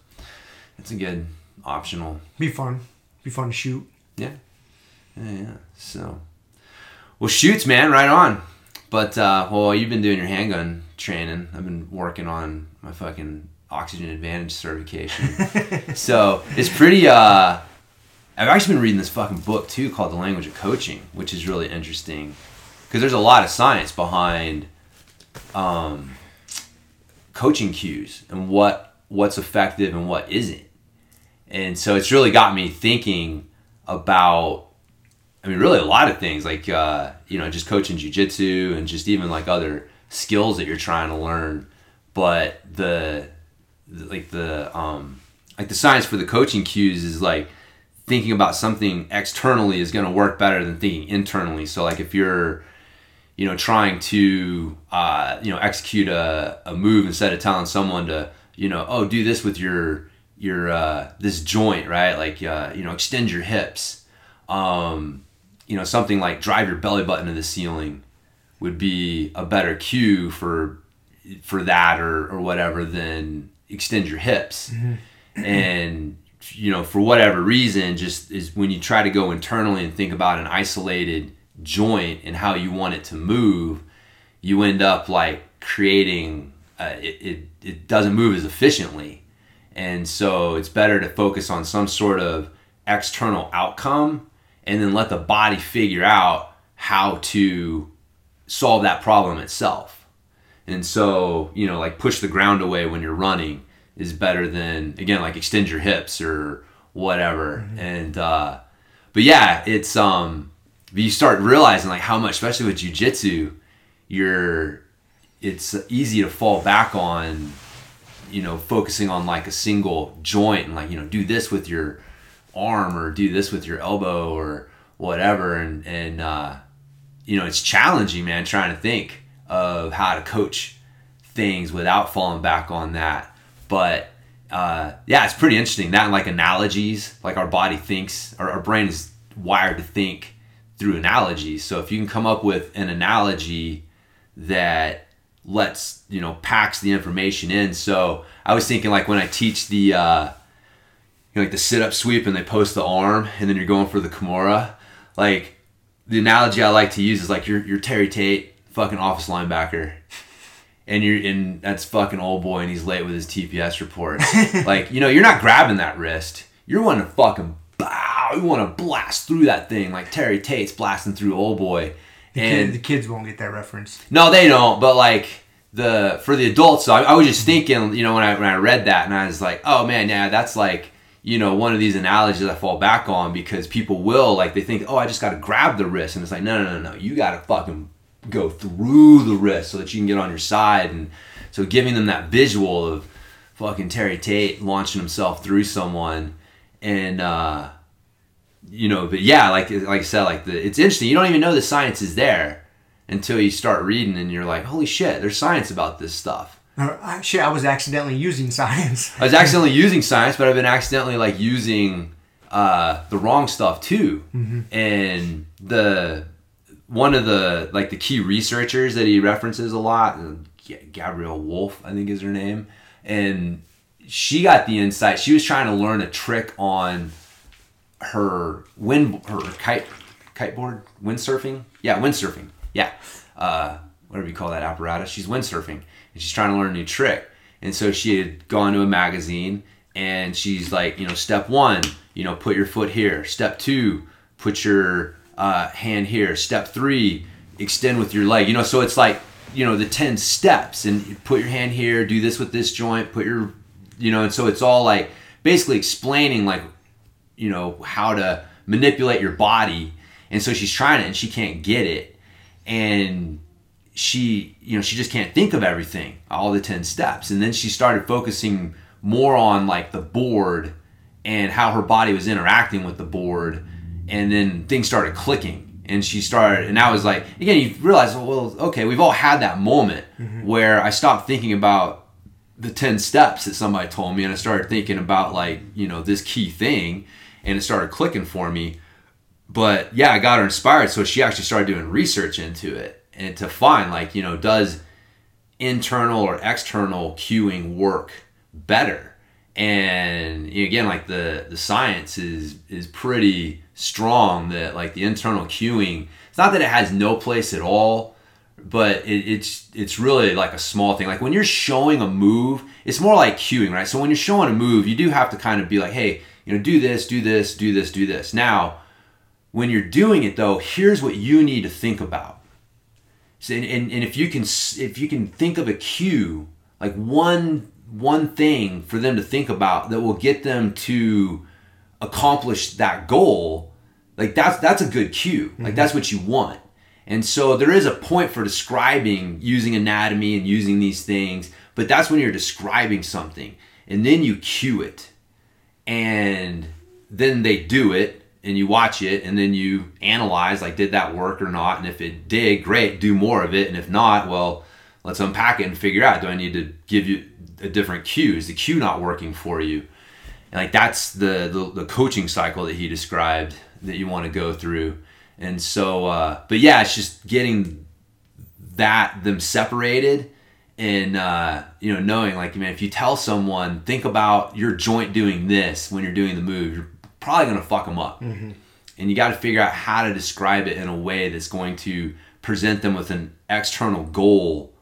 It's a good optional. be fun. Be fun to shoot. Yeah. Yeah, yeah. So, well, shoots, man, right on. But, uh, well, you've been doing your handgun training. I've been working on my fucking Oxygen Advantage certification. so, it's pretty, uh, I've actually been reading this fucking book too called The Language of Coaching, which is really interesting because there's a lot of science behind um, coaching cues and what what's effective and what isn't. And so it's really got me thinking about I mean, really a lot of things like uh, you know, just coaching jujitsu and just even like other skills that you're trying to learn. But the, like the um, like the science for the coaching cues is like thinking about something externally is going to work better than thinking internally. So like if you're you know trying to uh, you know execute a, a move instead of telling someone to you know oh do this with your your uh, this joint right? Like uh, you know extend your hips. Um, you know something like drive your belly button to the ceiling would be a better cue for for that or, or whatever than extend your hips. And you know for whatever reason just is when you try to go internally and think about an isolated joint and how you want it to move you end up like creating uh, it, it, it doesn't move as efficiently and so it's better to focus on some sort of external outcome and then let the body figure out how to solve that problem itself. And so, you know, like push the ground away when you're running is better than again like extend your hips or whatever. And uh but yeah, it's um but you start realizing like how much especially with jujitsu, you're it's easy to fall back on you know focusing on like a single joint and like you know do this with your arm or do this with your elbow or whatever. And and uh, you know it's challenging man trying to think of how to coach things without falling back on that. But uh, yeah it's pretty interesting. That like analogies like our body thinks our, our brain is wired to think through analogies so if you can come up with an analogy that lets you know packs the information in. So i was thinking like when i teach the uh you know, like the sit up sweep and they post the arm and then you're going for the kimura like the analogy i like to use is like you're, you're terry tate fucking office linebacker. And you're in that's fucking old boy and he's late with his tps report like you know you're not grabbing that wrist. You're wanting to fucking bow you want to blast through that thing like terry tate's blasting through old boy The, kid, the kids won't get that reference. no, they don't. But like the for the adults, so I, I was just thinking, you know, when I when I read that, and I was like, oh man, yeah, that's like you know one of these analogies I fall back on because people will like they think, oh, I just got to grab the wrist, and it's like, no, no, no, no, you got to fucking go through the wrist so that you can get on your side, and so giving them that visual of fucking Terry Tate launching himself through someone, and uh, you know, but yeah, like like I said, like the it's interesting. You don't even know the science is there until you start reading, and you're like, holy shit, there's science about this stuff. Uh, Shit, I was accidentally using science. I was accidentally using science, but I've been accidentally like using uh, the wrong stuff too. And the one of the like the key researchers that he references a lot, uh, Gabriele Wulf, I think is her name, and she got the insight. She was trying to learn a trick on her wind, her kite, kiteboard, windsurfing. Yeah, windsurfing. Yeah, uh, whatever you call that apparatus. She's windsurfing, and she's trying to learn a new trick. And so she had gone to a magazine, and she's like, you know, step one, you know, put your foot here. Step two, put your uh, hand here. Step three, extend with your leg. You know, so it's like, you know, the ten steps, and put your hand here. Do this with this joint. Put your, you know, and so it's all like basically explaining like you know how to manipulate your body. And so she's trying it and she can't get it. And she you know she just can't think of everything all the 10 steps. And then she started focusing more on like the board and how her body was interacting with the board. And then things started clicking. And she started and I was like again you realize well okay we've all had that moment mm-hmm. where I stopped thinking about the 10 steps that somebody told me. And I started thinking about like you know this key thing and it started clicking for me. But yeah I got her inspired so she actually started doing research into it and to find like you know does internal or external cueing work better? And again like the the science is is pretty strong that like the internal cueing it's not that it has no place at all but it, it's it's really like a small thing. Like when you're showing a move it's more like cueing right? So when you're showing a move you do have to kind of be like hey you know do this do this do this do this. Now when you're doing it though here's what you need to think about. So, and, and, and if you can if you can think of a cue like one one thing for them to think about that will get them to accomplish that goal like that's that's a good cue. Like mm-hmm. that's what you want. And so there is a point for describing using anatomy and using these things but that's when you're describing something and then you cue it and then they do it and you watch it and then you analyze like did that work or not? And if it did great do more of it. And if not well let's unpack it and figure out do i need to give you a different cue? Is the cue not working for you? And like that's the, the the coaching cycle that he described that you want to go through. And so uh but yeah it's just getting that them separated and uh you know knowing like man if you tell someone think about your joint doing this when you're doing the move you're probably going to fuck them up. And you got to figure out how to describe it in a way that's going to present them with an external goal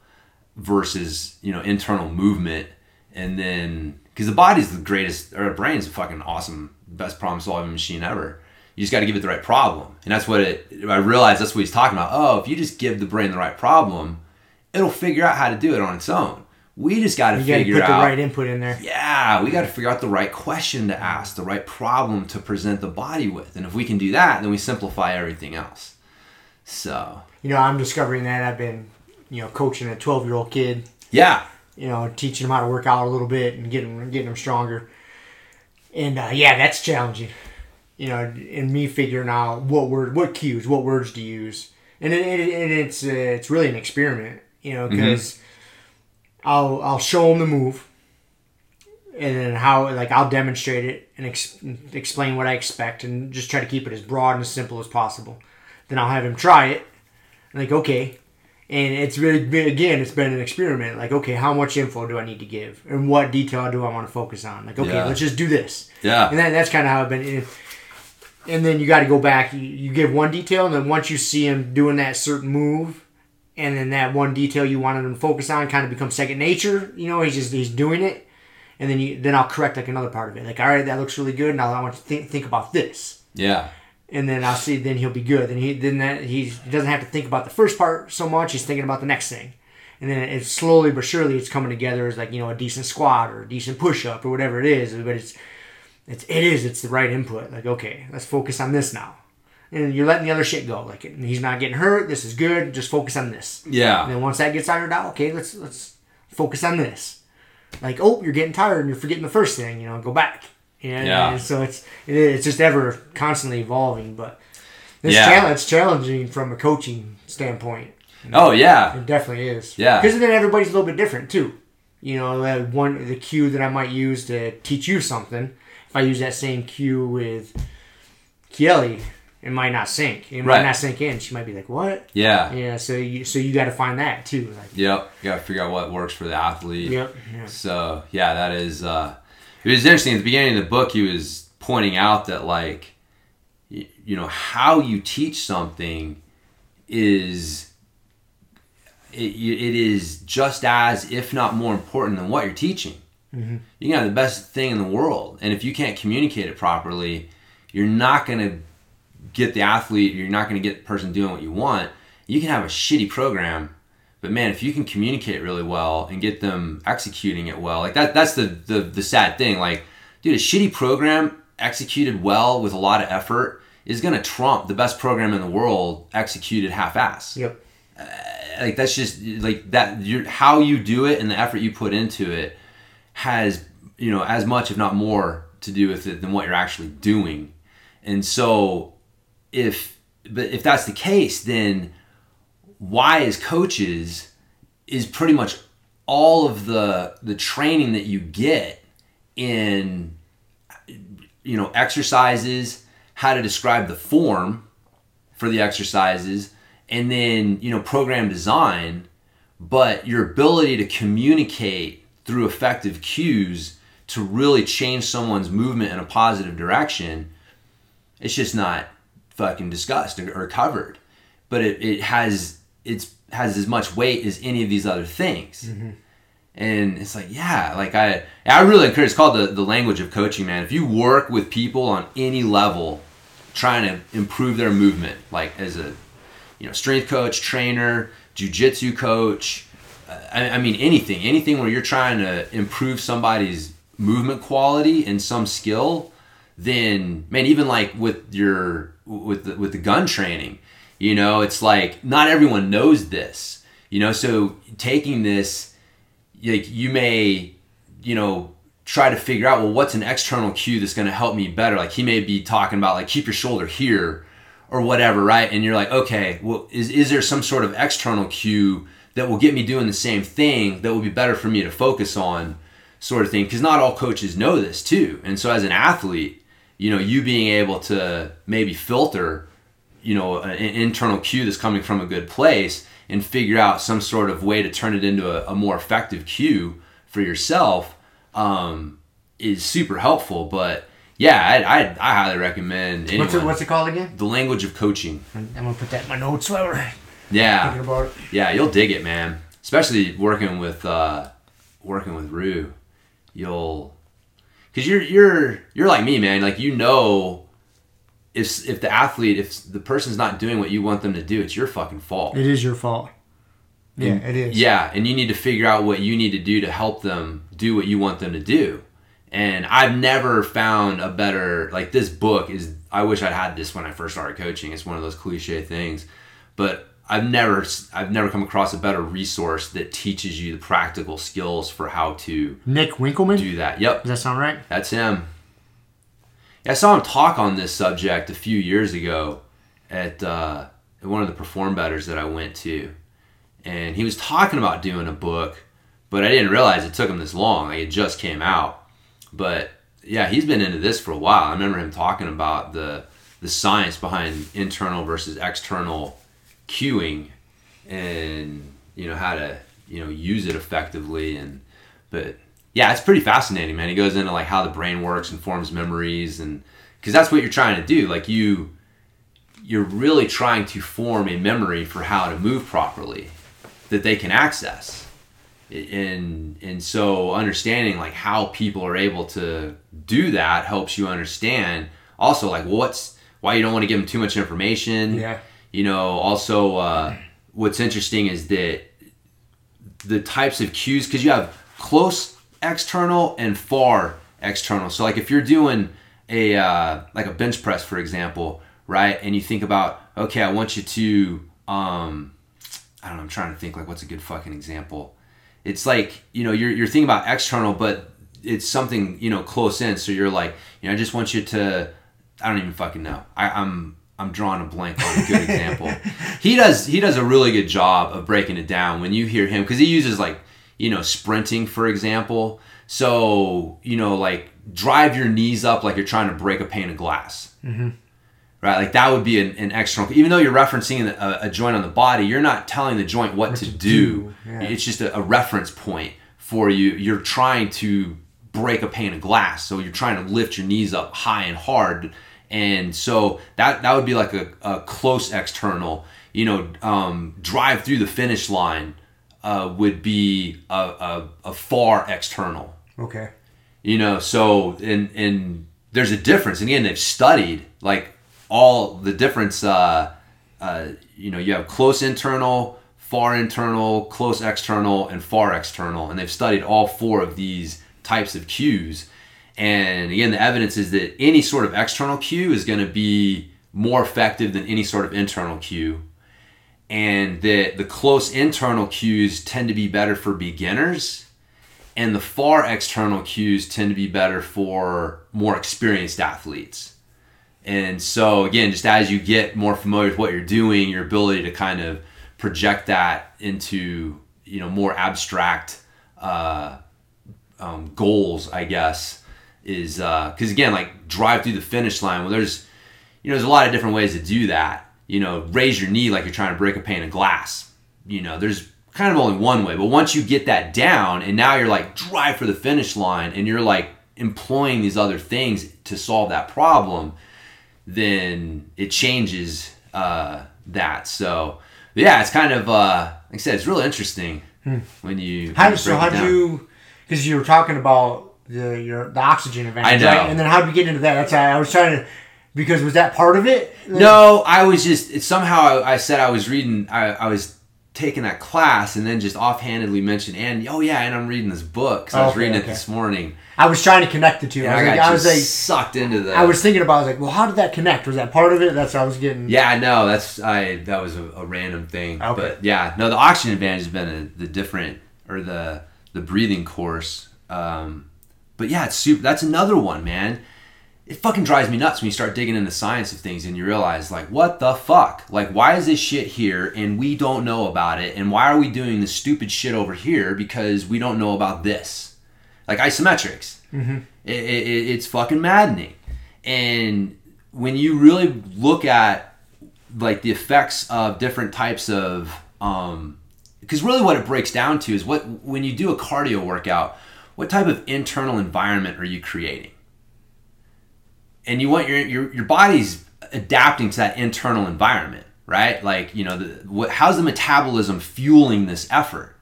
versus you know internal movement. And then because the body's the greatest or the brain's a fucking awesome best problem solving machine ever. You just got to give it the right problem. And that's what it i realized that's what he's talking about. Oh if you just give the brain the right problem it'll figure out how to do it on its own we just got to You got to figure put the right input in there. yeah, we got to figure out the right question to ask, the right problem to present the body with. And if we can do that, then we simplify everything else. So, You know, I'm discovering that I've been, you know, coaching a 12 year old kid. yeah. You know, teaching him how to work out a little bit and getting getting him stronger. And uh, yeah, that's challenging. You know, and me figuring out what word, what cues, what words to use, and it, it, it, it's uh, it's really an experiment. You know, mm-hmm. because I'll I'll show him the move, and then how like I'll demonstrate it and ex- explain what I expect, and just try to keep it as broad and as simple as possible. Then I'll have him try it, and like okay, and it's really been, again it's been an experiment. Like okay, how much info do I need to give, and what detail do I want to focus on? Like okay, Yeah. let's just do this, Yeah. and then that's kind of how I've been. And, and then you got to go back. You, you give one detail, and then once you see him doing that certain move, and then that one detail you wanted him to focus on kind of becomes second nature. You know, he's just he's doing it, and then you then I'll correct like another part of it. Like, all right, that looks really good. Now I want to think think about this, Yeah. and then I'll see. Then he'll be good. Then he then that he doesn't have to think about the first part so much. He's thinking about the next thing, and then it's slowly but surely it's coming together as like you know a decent squat or a decent push up or whatever it is. But it's it's it is it's the right input. Like okay, let's focus on this now. And you're letting the other shit go. Like he's not getting hurt. This is good. Just focus on this. Yeah. And then once that gets ironed out, okay, let's let's focus on this. Like, oh, you're getting tired and you're forgetting the first thing. You know, go back. Know, Yeah. and so it's it's just ever constantly evolving. But it's, Yeah. chal- it's challenging from a coaching standpoint. Oh, yeah. It definitely is. Yeah. Because then everybody's a little bit different too. You know, that one the cue that I might use to teach you something. If I use that same cue with Kelly, it might not sink. It might not sink in. She might be like, "What?" Yeah. Yeah. So you so you got to find that too. Like, Yep. You got to figure out what works for the athlete. yep. Yeah. So yeah, that is. Uh, it was interesting at the beginning of the book. He was pointing out that like, y- you know, how you teach something is it, it is just as, if not more important than what you're teaching. You can have the best thing in the world, and if you can't communicate it properly, you're not going to get the athlete. You're not going to get the person doing what you want. You can have a shitty program, but man, if you can communicate really well and get them executing it well, like that that's the the, the sad thing. Like, dude, a shitty program executed well with a lot of effort is gonna trump the best program in the world executed half-ass. Yep. Uh, like that's just like that. you how you do it and the effort you put into it has you know as much, if not more, to do with it than what you're actually doing. And so, if but if that's the case, then why as coaches is pretty much all of the the training that you get in you know exercises how to describe the form for the exercises and then you know program design but your ability to communicate through effective cues to really change someone's movement in a positive direction it's just not fucking discussed or, or covered. But it, it has it's has as much weight as any of these other things. And it's like yeah like i i really encourage it's called the, the language of coaching man. If you work with people on any level trying to improve their movement like as a you know strength coach trainer jujitsu coach uh, I, I mean anything anything where you're trying to improve somebody's movement quality and some skill then man, even like with your with the, with the gun training, you know, it's like not everyone knows this, you know. So taking this, like you may, you know, try to figure out well what's an external cue that's going to help me better. Like he may be talking about like keep your shoulder here or whatever, right? And you're like, okay, well, is is there some sort of external cue that will get me doing the same thing that will be better for me to focus on, sort of thing? Because not all coaches know this too, and so as an athlete, you know, you being able to maybe filter, you know, an internal cue that's coming from a good place and figure out some sort of way to turn it into a, a more effective cue for yourself um, is super helpful. But yeah, I, I, I highly recommend anyone. What's it, what's it called again? the language of coaching. I'm gonna put that in my notes while we're Yeah, thinking about it. yeah, you'll dig it, man. Especially working with uh, working with Rue, you'll because you're you're you're like me, man. Like you know, if if the athlete, if the person's not doing what you want them to do, it's your fucking fault. It is your fault. Yeah, it is. Yeah, and you need to figure out what you need to do to help them do what you want them to do. And I've never found a better like this book is I wish I'd had this when I first started coaching. It's one of those cliche things. But I've never I've never come across a better resource that teaches you the practical skills for how to Nick Winkelman. do that. Yep. Does that sound right? That's him. Yeah, I saw him talk on this subject a few years ago at, uh, at one of the Perform Betters that I went to, and he was talking about doing a book, but I didn't realize it took him this long. Like it just came out, but yeah, he's been into this for a while. I remember him talking about the the science behind internal versus external cueing, and you know how to you know use it effectively and but yeah, it's pretty fascinating, man. He goes into like how the brain works and forms memories, and because that's what you're trying to do. Like you, you're really trying to form a memory for how to move properly that they can access, and and so understanding like how people are able to do that helps you understand also like what's why you don't want to give them too much information. Yeah. You know, also uh, what's interesting is that the types of cues because you have close external and far external. So like if you're doing a uh, like a bench press for example, right? And you think about okay, I want you to um, I don't know. I'm trying to think like what's a good fucking example. It's like you know you're you're thinking about external, but it's something you know close in. So you're like you know I just want you to I don't even fucking know. I, I'm I'm drawing a blank on a good example. He does he does a really good job of breaking it down when you hear him because he uses like you know sprinting for example. So you know like drive your knees up like you're trying to break a pane of glass. Mm-hmm. Right, like that would be an, an external. Even though you're referencing a, a joint on the body, you're not telling the joint what, to, to do. do, yeah. It's just a, a reference point for you. You're trying to break a pane of glass, so you're trying to lift your knees up high and hard, and so that that would be like a, a close external. You know, um, drive through the finish line uh, would be a, a, a far external Okay. you know so and and there's a difference and again they've studied like all the difference uh uh you know you have close internal far internal close external and far external and they've studied all four of these types of cues and again the evidence is that any sort of external cue is going to be more effective than any sort of internal cue and that the close internal cues tend to be better for beginners and the far external cues tend to be better for more experienced athletes. And so again, just as you get more familiar with what you're doing, your ability to kind of project that into you know more abstract uh, um, goals, I guess, is because again, like drive through the finish line. Well, there's you know there's a lot of different ways to do that. You know, raise your knee like you're trying to break a pane of glass. You know, there's kind of only one way. But once you get that down, and now you're like drive for the finish line, and you're like employing these other things to solve that problem, then it changes uh, that. So yeah, it's kind of uh, like I said, it's really interesting when you Hmm. How when you so? How do you? Because you were talking about the your the oxygen advantage, I know. right? And then how do you get into that? That's I was trying to. Because was that part of it? No, I was just somehow I, I said I was reading. I, I was taking that class and then just offhandedly mentioned and oh yeah, and I'm reading this book. So I was Okay, reading it this morning. I was trying to connect the two. I I, was, got like, I was like, sucked into the. I was thinking about. I was like, well, how did that connect? Was that part of it? That's what I was getting. Yeah, no, that's I. That was a, a random thing. Okay. But yeah, no, the oxygen advantage has been a, the different or the the breathing course. Um, but yeah, it's super. That's another one, man. It fucking drives me nuts when you start digging into the science of things and you realize, like, what the fuck? Like, why is this shit here and we don't know about it? And why are we doing this stupid shit over here because we don't know about this? Like isometrics. Mm-hmm. It, it, it- it's fucking maddening. And when you really look at like the effects of different types of um because really what it breaks down to is what when you do a cardio workout what type of internal environment are you creating? And you want your your, your body's adapting to that internal environment right? Like you know the, what, how's the metabolism fueling this effort?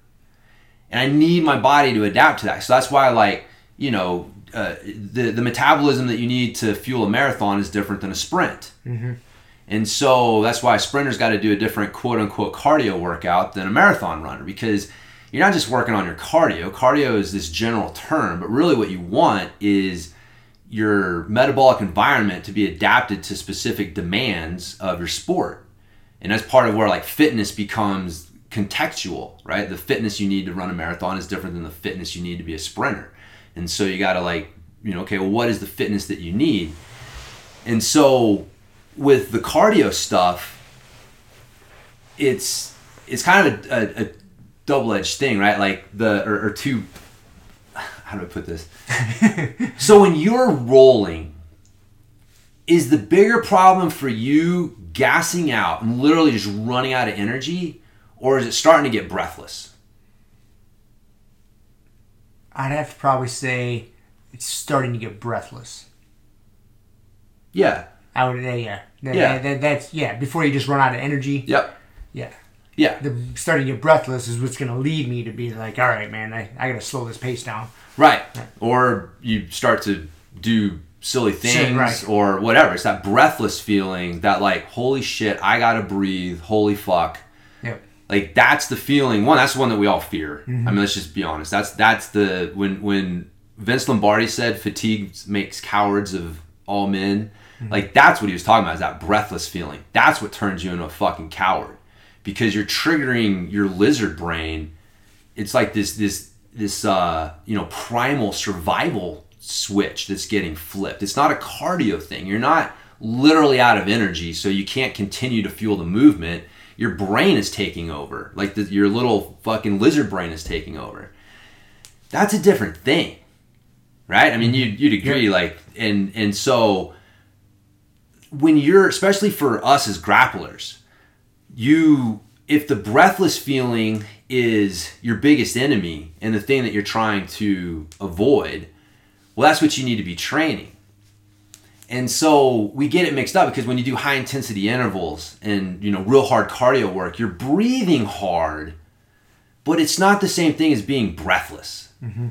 And i need my body to adapt to that. So that's why like you know uh, the the metabolism that you need to fuel a marathon is different than a sprint. And so that's why a sprinter's got to do a different quote unquote cardio workout than a marathon runner because you're not just working on your cardio. Cardio is this general term, but really what you want is your metabolic environment to be adapted to specific demands of your sport. And that's part of where like fitness becomes contextual, right? The fitness you need to run a marathon is different than the fitness you need to be a sprinter. And so you got to like, you know, okay, well, what is the fitness that you need? And so with the cardio stuff, it's it's kind of a, a, a double-edged thing, right? Like the or, or two. How do I put this? so when you're rolling, is the bigger problem for you gassing out and literally just running out of energy, or is it starting to get breathless? I'd have to probably say it's starting to get breathless. Yeah. I would, yeah, yeah, That- Yeah. that- that's yeah. Before you just run out of energy, Yep. yeah. Yeah. The starting to get breathless is what's going to lead me to be like, all right, man, I, I got to slow this pace down. Right. Or you start to do silly things right. or whatever. It's that breathless feeling that like, holy shit, I gotta breathe. Holy fuck. Yep. Like that's the feeling. One, that's the one that we all fear. Mm-hmm. I mean, let's just be honest. That's that's the when when Vince Lombardi said fatigue makes cowards of all men. Mm-hmm. Like that's what he was talking about. Is that breathless feeling? That's what turns you into a fucking coward because you're triggering your lizard brain it's like this this this uh you know primal survival switch that's getting flipped. It's not a cardio thing. You're not literally out of energy so you can't continue to fuel the movement. Your brain is taking over. Like the, your little fucking lizard brain is taking over. That's a different thing right? I mean you'd, you'd agree like and and so when you're especially for us as grapplers you if the breathless feeling is your biggest enemy and the thing that you're trying to avoid well that's what you need to be training. And so we get it mixed up because when you do high intensity intervals and you know real hard cardio work you're breathing hard but it's not the same thing as being breathless. Mm-hmm.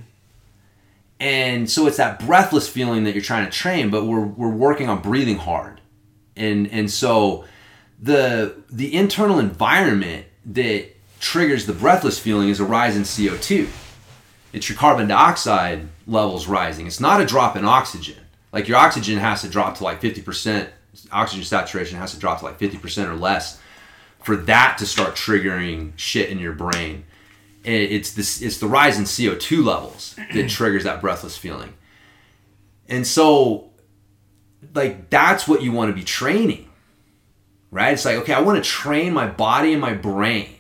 And so it's that breathless feeling that you're trying to train but we're, we're working on breathing hard. And and so the the internal environment that triggers the breathless feeling is a rise in CO2. It's your carbon dioxide levels rising. It's not a drop in oxygen. Like your oxygen has to drop to like 50%, oxygen saturation has to drop to like 50% or less for that to start triggering shit in your brain. It's this it's the rise in CO2 levels that triggers that breathless feeling. And so like that's what you want to be training right? It's like, okay, I want to train my body and my brain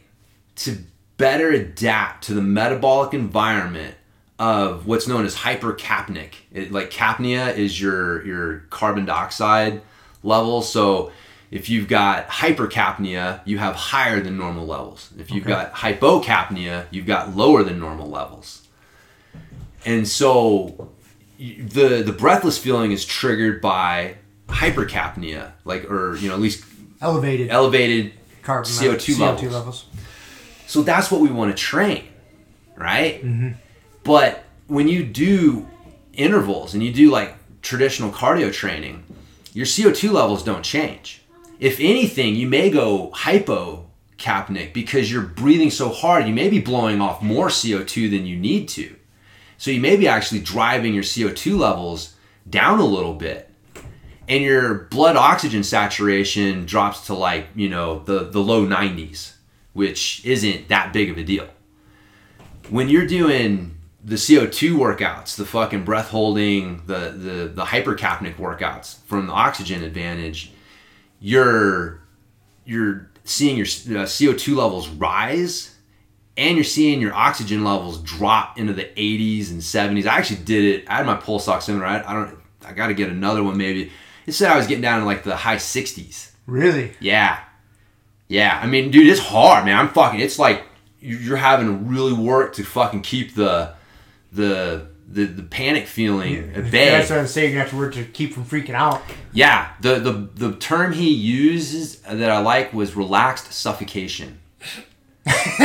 to better adapt to the metabolic environment of what's known as hypercapnic. It, like capnia is your your carbon dioxide level. So if you've got hypercapnia, you have higher than normal levels. If you've got hypocapnia, you've got lower than normal levels. And so the the breathless feeling is triggered by hypercapnia, like or you know at least Elevated elevated carbon CO2 levels. levels. So that's what we want to train, right? Mm-hmm. But when you do intervals and you do like traditional cardio training, your CO2 levels don't change. If anything, you may go hypocapnic because you're breathing so hard, you may be blowing off more CO2 than you need to. So you may be actually driving your CO2 levels down a little bit. And your blood oxygen saturation drops to like, you know, the, the low 90s, which isn't that big of a deal. When you're doing the CO2 workouts, the fucking breath holding, the, the, the hypercapnic workouts from the oxygen advantage, you're, you're seeing your uh, CO2 levels rise and you're seeing your oxygen levels drop into the 80s and 70s. I actually did it. I had my pulse oximeter. I, I don't. I got to get another one maybe. It said I was getting down to like the high 60s. Really? Yeah, yeah. I mean, dude, it's hard, man. I'm fucking. It's like you- you're having to really work to fucking keep the the the, the panic feeling at bay. That's what I'm saying. You have to work to keep from freaking out. Yeah, the, the the term he uses that I like was relaxed suffocation.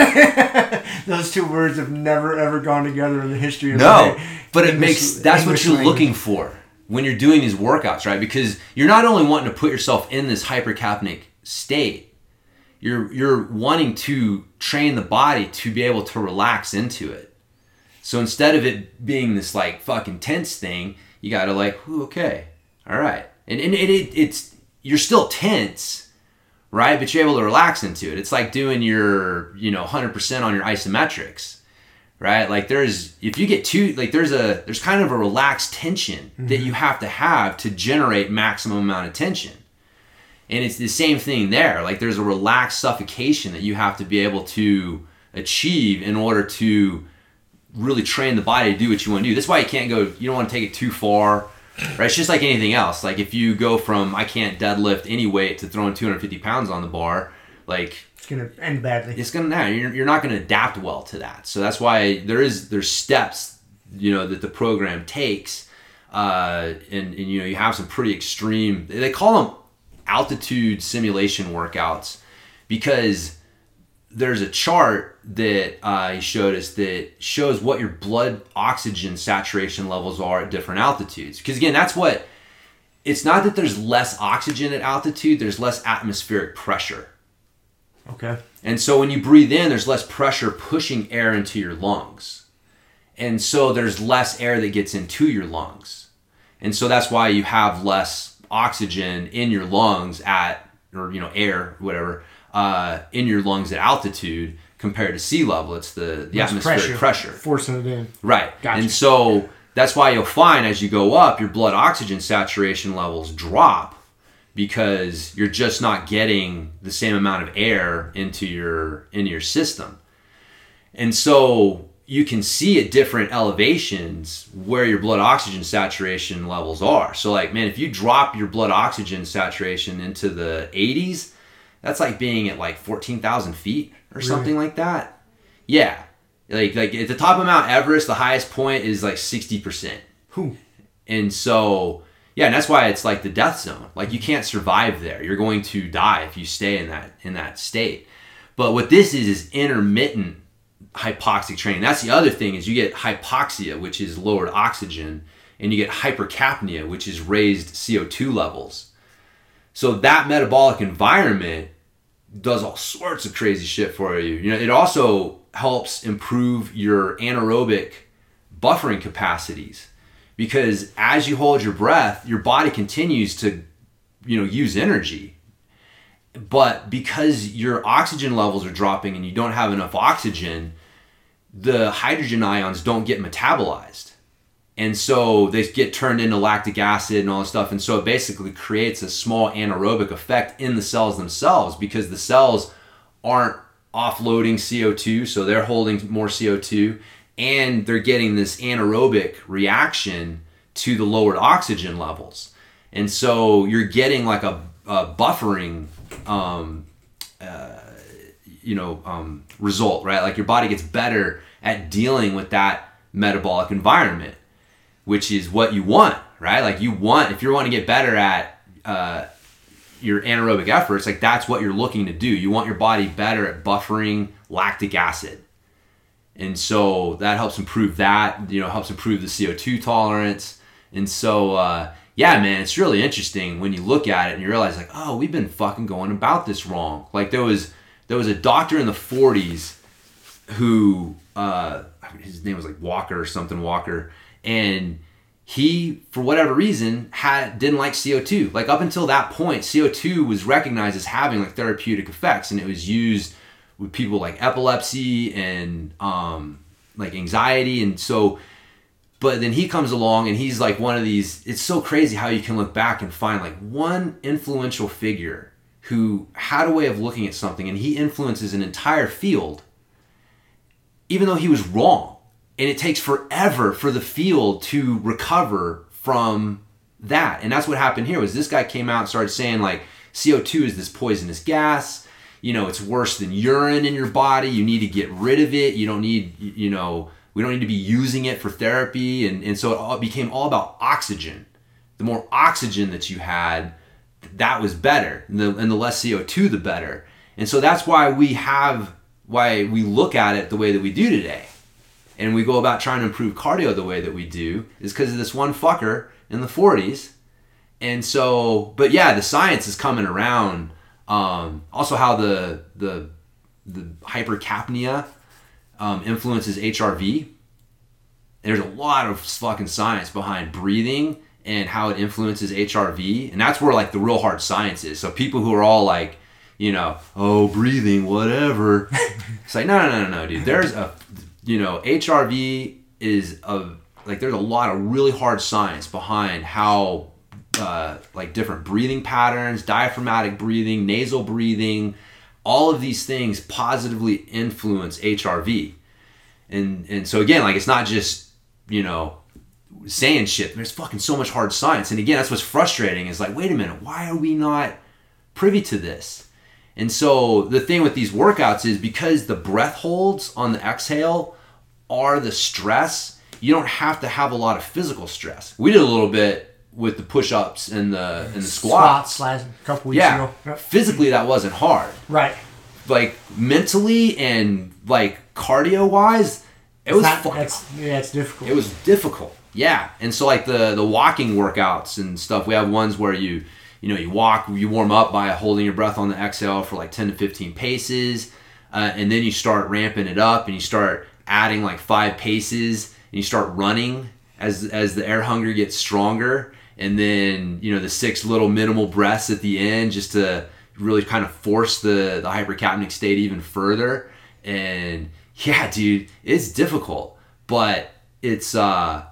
Those two words have never ever gone together in the history of No, but it English- makes that's English what you're language. looking for when you're doing these workouts, right? Because you're not only wanting to put yourself in this hypercapnic state, you're you're wanting to train the body to be able to relax into it. So instead of it being this like fucking tense thing, you got to like, "Ooh, okay, all right, and and it, it it's you're still tense, right? But you're able to relax into it. It's like doing your you know 100% on your isometrics right? Like there's if you get too like there's a there's kind of a relaxed tension that you mm-hmm. have to have to generate maximum amount of tension. And it's the same thing there. Like there's a relaxed suffocation that you have to be able to achieve in order to really train the body to do what you want to do. That's why you can't go you don't want to take it too far right? It's just like anything else. Like if you go from i can't deadlift any weight to throwing 250 pounds on the bar like It's gonna end badly. it's gonna nah, you're, you're not gonna adapt well to that. So that's why there is there's steps you know that the program takes uh, and, and you know you have some pretty extreme they call them altitude simulation workouts because there's a chart that uh, he showed us that shows what your blood oxygen saturation levels are at different altitudes. Because again that's what it's not that there's less oxygen at altitude there's less atmospheric pressure Okay. and so when you breathe in, there's less pressure pushing air into your lungs. And so there's less air that gets into your lungs. And so that's why you have less oxygen in your lungs at, or, you know, air, whatever, uh, in your lungs at altitude compared to sea level. It's the, the Less atmospheric pressure. Forcing it in. Right. Gotcha. And so that's why you'll find as you go up, your blood oxygen saturation levels drop because you're just not getting the same amount of air into your into your system. And so you can see at different elevations where your blood oxygen saturation levels are. So like man, if you drop your blood oxygen saturation into the 80s, that's like being at like 14,000 feet or something like that. Yeah. Like like at the top of Mount Everest, the highest point is like 60%. Who? And so, yeah, and that's why it's like the death zone. Like you can't survive there. You're going to die if you stay in that in that state. But what this is is intermittent hypoxic training. That's the other thing is you get hypoxia, which is lowered oxygen, and you get hypercapnia, which is raised CO2 levels. So that metabolic environment does all sorts of crazy shit for you. You know, it also helps improve your anaerobic buffering capacities because as you hold your breath, your body continues to, you know, use energy. But because your oxygen levels are dropping and you don't have enough oxygen, the hydrogen ions don't get metabolized. And so they get turned into lactic acid and all this stuff. And so it basically creates a small anaerobic effect in the cells themselves because the cells aren't offloading CO2, so they're holding more CO2 and they're getting this anaerobic reaction to the lowered oxygen levels. And so you're getting like a, a buffering, um, uh, you know, um, result, right? Like your body gets better at dealing with that metabolic environment, which is what you want, right? Like you want, if you want to get better at uh, your anaerobic efforts, like that's what you're looking to do. You want your body better at buffering lactic acid. And so that helps improve that, you know, helps improve the CO2 tolerance. And so, uh, yeah, man, it's really interesting when you look at it and you realize like, oh, we've been fucking going about this wrong. Like there was, there was a doctor in the 40s who uh, his name was like Walker or something Walker, and he for whatever reason had didn't like CO2. Like up until that point, CO2 was recognized as having like therapeutic effects, and it was used with people like epilepsy and um, like anxiety, and so. But then he comes along and he's like one of these. It's so crazy how you can look back and find like one influential figure who had a way of looking at something and he influences an entire field even though he was wrong. And it takes forever for the field to recover from that. And that's what happened here was this guy came out and started saying like CO2 is this poisonous gas. You know, it's worse than urine in your body. You need to get rid of it. You don't need, you know, we don't need to be using it for therapy. And, and so it all became all about oxygen. The more oxygen that you had, that was better. And the, and the less CO2, the better. And so that's why we have, why we look at it the way that we do today. And we go about trying to improve cardio the way that we do is because of this one fucker in the 40s. And so, but yeah, the science is coming around. Um, also, how the the the hypercapnia um, influences HRV. There's a lot of fucking science behind breathing and how it influences HRV, and that's where like the real hard science is. So people who are all like, you know, oh, breathing, whatever. it's like no, no, no, no, no, dude. There's a, you know, HRV is a like there's a lot of really hard science behind how uh, like different breathing patterns, diaphragmatic breathing, nasal breathing, all of these things positively influence HRV. And and so again, like it's not just, you know, saying shit. There's fucking so much hard science. And again, that's what's frustrating is like, wait a minute, why are we not privy to this? And so the thing with these workouts is because the breath holds on the exhale are the stress, you don't have to have a lot of physical stress. We did a little bit with the push-ups and the and the squats. Squats last couple weeks Yeah, ago. Yep. physically that wasn't hard. Right. Like mentally and like cardio wise, it was Not- that's, yeah, it's difficult. it was difficult yeah and so like the the walking workouts and stuff we have ones where you you know you walk you warm up by holding your breath on the exhale for like 10 to 15 paces uh, and then you start ramping it up and you start adding like five paces and you start running as as the air hunger gets stronger and then you know the six little minimal breaths at the end just to really kind of force the the hypercapnic state even further. And yeah dude it's difficult but it's uh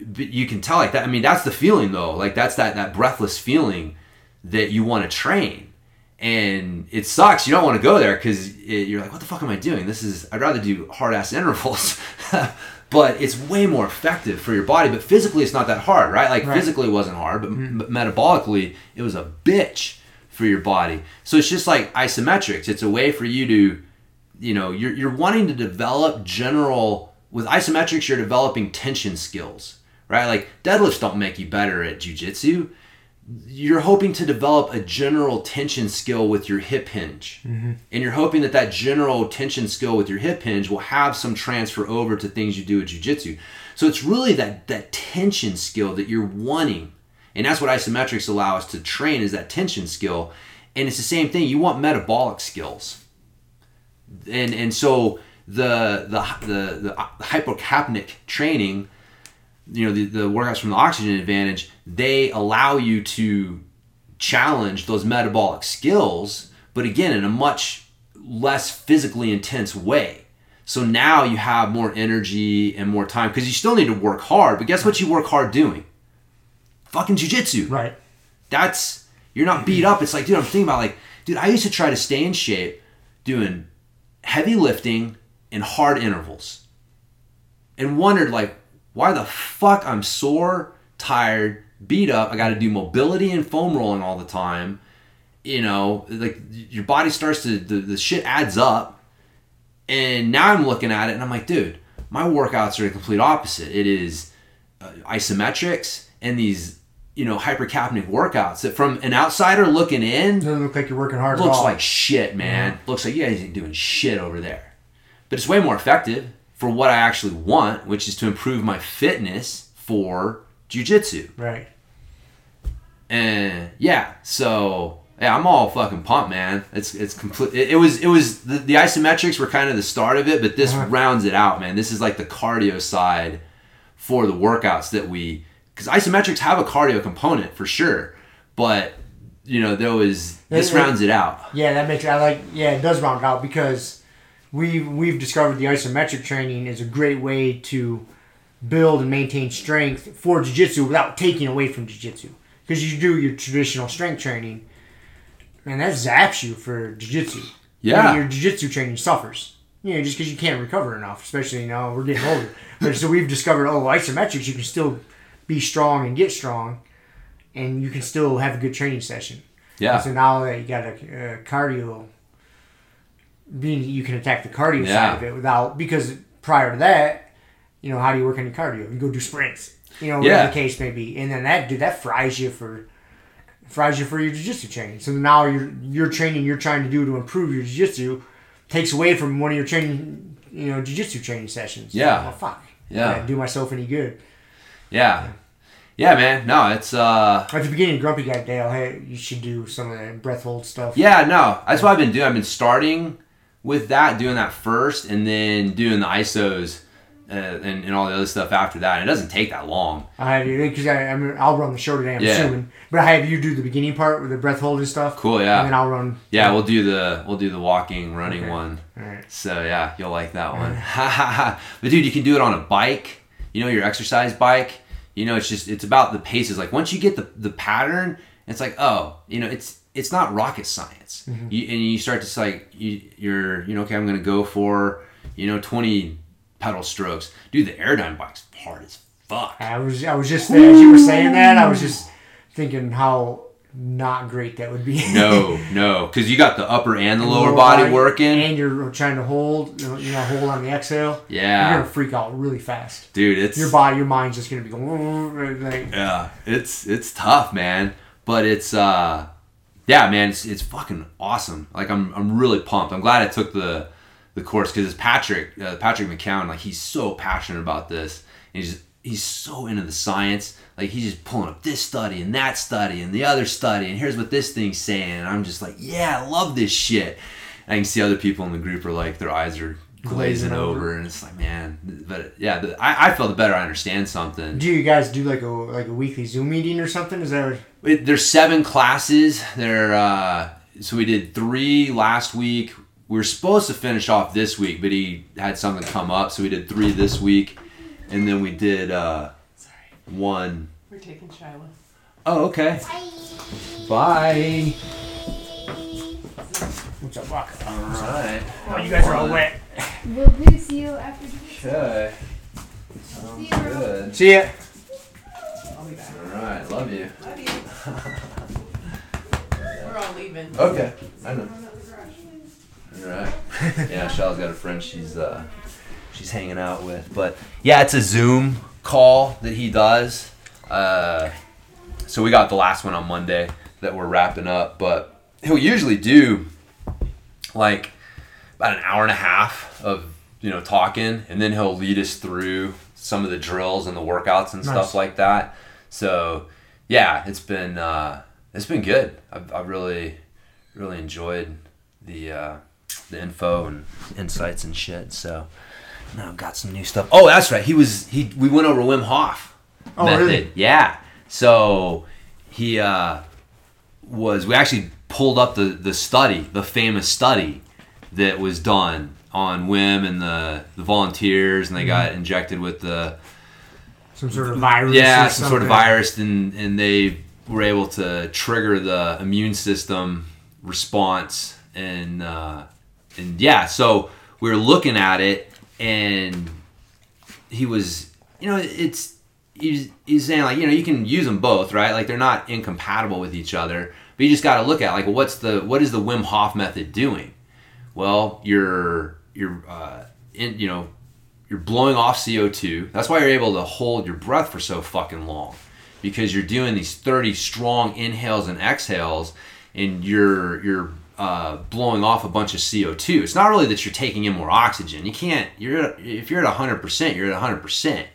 but you can tell like that i mean that's the feeling though. Like that's that that breathless feeling that you want to train. And it sucks you don't want to go there because you're like what the fuck am i doing? This is i'd rather do hard ass intervals but it's way more effective for your body but physically it's not that hard right? Like Right. physically it wasn't hard but m- mm-hmm. metabolically it was a bitch for your body. So it's just like isometrics. It's a way for you to you know you're, you're wanting to develop general with isometrics you're developing tension skills right? Like deadlifts don't make you better at jiu-jitsu you're hoping to develop a general tension skill with your hip hinge. Mm-hmm. And you're hoping that that general tension skill with your hip hinge will have some transfer over to things you do at jiu-jitsu. So it's really that that tension skill that you're wanting. And that's what isometrics allow us to train is that tension skill. And it's the same thing. You want metabolic skills. And and so the the the, the hypocapnic training you know the, the workouts from the oxygen advantage they allow you to challenge those metabolic skills but again in a much less physically intense way so now you have more energy and more time because you still need to work hard but guess what you work hard doing fucking jujitsu right. that's you're not beat up. It's like, dude, I'm thinking about like, dude, I used to try to stay in shape doing heavy lifting and hard intervals. And wondered like why the fuck I'm sore, tired, beat up. I got to do mobility and foam rolling all the time. You know, like your body starts to the, the shit adds up. And now I'm looking at it and I'm like, dude, my workouts are the complete opposite. It is uh, isometrics and these you know hypercapnic workouts that from an outsider looking in Doesn't look like you're working hard at looks all. like shit, man. Looks like you guys ain't doing shit over there. But it's way more effective for what I actually want, which is to improve my fitness for jujitsu. right. And yeah, so yeah, I'm all fucking pumped, man. It's it's complete. It, it was it was the, the isometrics were kind of the start of it, but this Uh-huh. rounds it out, man. This is like the cardio side for the workouts that we because isometrics have a cardio component for sure, but you know there was this yeah. rounds it out. Yeah, that makes I like. Yeah, it does round out because we've we've discovered the isometric training is a great way to build and maintain strength for jiu-jitsu without taking away from jiu-jitsu. Because you do your traditional strength training, and that zaps you for jiu-jitsu. Yeah. your jiu-jitsu training suffers. You know, just because you can't recover enough, especially you know we're getting older. but so we've discovered, oh, isometrics, you can still be strong and get strong, and you can still have a good training session. Yeah, So now that you got a uh, cardio, being you can attack the cardio Yeah. side of it without because prior to that, you know, how do you work on your cardio? You go do sprints, you know, whatever Yeah. the case may be, and then that dude that fries you for fries you for your jiu-jitsu training. So now your your training you're trying to do to improve your jiu-jitsu takes away from one of your training, you know, jiu-jitsu training sessions. Yeah. Well, fuck. Yeah. I do myself any good. yeah, yeah, man. No, it's uh, At the beginning, of Grumpy Guy Dale, hey, you should do some of that breath hold stuff. Yeah, no, that's what I've been doing. I've been starting with that, doing that first, and then doing the ISOs uh, and, and all the other stuff after that. And it doesn't take that long. I do because I, I mean, I'll run the show today. I'm Yeah. assuming, but I have you do the beginning part with the breath hold and stuff. Cool, yeah. And then I'll run. Yeah, we'll do the we'll do the walking, running Okay. one. All right. So yeah, you'll like that one. but dude, you can do it on a bike. You know, your exercise bike. You know, it's just it's about the paces. Like once you get the the pattern, it's like oh, you know, it's it's not rocket science. Mm-hmm. You, and you start to like you you're you know okay, I'm gonna go for you know 20 pedal strokes. Dude, the Airdyne bike's hard as fuck. I was I was just as you were saying that I was just thinking how not great that would be. No, no, because you got the upper and the lower body working. and you're trying to hold, you know, you know, hold on the exhale. Yeah. You're gonna freak out really fast. Dude, it's Your body, your mind's just gonna be going. Like, Yeah, it's it's tough, man. But it's uh yeah, man, it's, it's fucking awesome. Like I'm I'm really pumped. I'm glad I took the the course because it's Patrick uh, Patrick McKeown. Like he's so passionate about this. And he's he's so into the science. Like he's just pulling up this study and that study and the other study and here's what this thing's saying. And I'm just like, yeah, I love this shit. And I can see other people in the group are like their eyes are glazing over. over, and it's like, man. But yeah, I I feel the better I understand something. do you guys do like a like a weekly Zoom meeting or something? Is that It, there's seven classes. There, uh, so we did three last week. We were supposed to finish off this week, but he had something come up, so we did three this week, and then we did uh, Sorry, one. we're taking Shiloh. Oh, okay. Bye. what's up, Buck? All right. Oh, you guys are all wet. We'll see you after the Okay. See you. Good. See ya. I'll be back. All right. Love you. Love you. We're all leaving. Okay. I know. All right. yeah, Shell's got a friend she's uh she's hanging out with, but yeah, it's a Zoom call that he does. Uh, so we got the last one on Monday that we're wrapping up, but he'll usually do like about an hour and a half of you know talking, and then he'll lead us through some of the drills and the workouts and Nice. stuff like that. So yeah, it's been uh, it's been good. I've, I've really really enjoyed the uh, the info and insights and shit. So now I've got some new stuff. Oh, that's right. He was he. We went over Wim Hof Oh, method. really? Yeah. So he uh, was. We actually pulled up the the study, the famous study that was done on Wim and the the volunteers, and they got injected with the Some sort of virus. yeah, or some sort of virus, and and they were able to trigger the immune system response, and uh, and yeah, so we were looking at it, and he was, you know, it's he's he's saying like you know you can use them both, right? Like they're not incompatible with each other, but you just got to look at like well, what's the what is the Wim Hof method doing? Well, you're you're uh, in you know you're blowing off CO2. That's why you're able to hold your breath for so fucking long because you're doing these 30 strong inhales and exhales and you're you're uh, blowing off a bunch of CO2. It's not really that you're taking in more oxygen. You can't you're if you're at 100%, you're at 100%.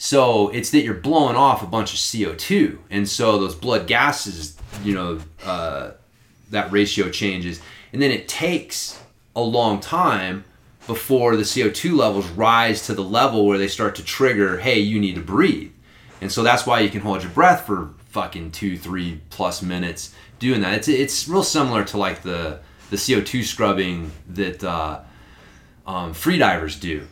So it's that you're blowing off a bunch of CO2, and so those blood gases, you know, uh, that ratio changes, and then it takes a long time before the CO2 levels rise to the level where they start to trigger, hey, you need to breathe. And so that's why you can hold your breath for fucking two, three plus minutes doing that. It's it's real similar to like the the CO2 scrubbing that uh, um, freedivers do.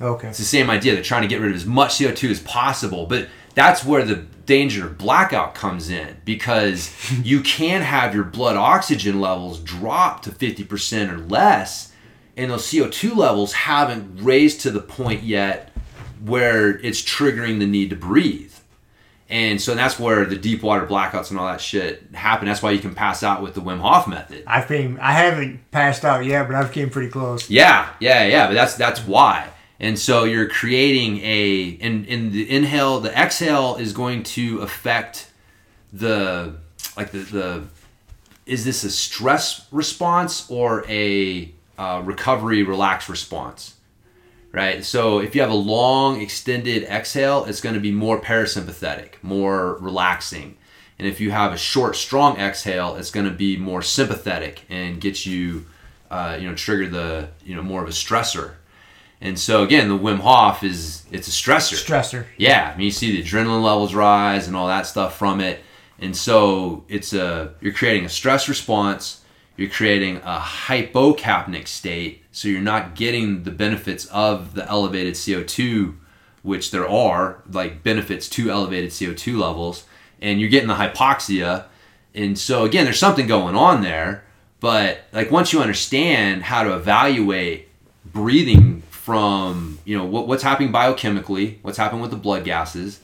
Okay. It's the same idea. They're trying to get rid of as much CO2 as possible, but that's where the danger of blackout comes in because you can have your blood oxygen levels drop to 50% or less, and those CO2 levels haven't raised to the point yet where it's triggering the need to breathe. And so that's where the deep water blackouts and all that shit happen. That's why you can pass out with the Wim Hof method. I've been, I haven't passed out yet, but I've came pretty close. Yeah, yeah, yeah. But that's that's why. And so you're creating a in in the inhale, the exhale is going to affect the like the the is this a stress response or a uh, recovery relaxed response? Right. So if you have a long extended exhale, it's going to be more parasympathetic, more relaxing. And if you have a short, strong exhale, it's going to be more sympathetic and get you, uh, you know, trigger the, you know, more of a stressor. And so again, the Wim Hof is it's a stressor. Stressor. Yeah, I mean, you see the adrenaline levels rise and all that stuff from it, and so it's a you're creating a stress response. You're creating a hypocapnic state, so you're not getting the benefits of the elevated CO2, which there are like benefits to elevated CO2 levels, and you're getting the hypoxia. And so again, there's something going on there, but like once you understand how to evaluate breathing from you know what, what's happening biochemically, what's happening with the blood gases,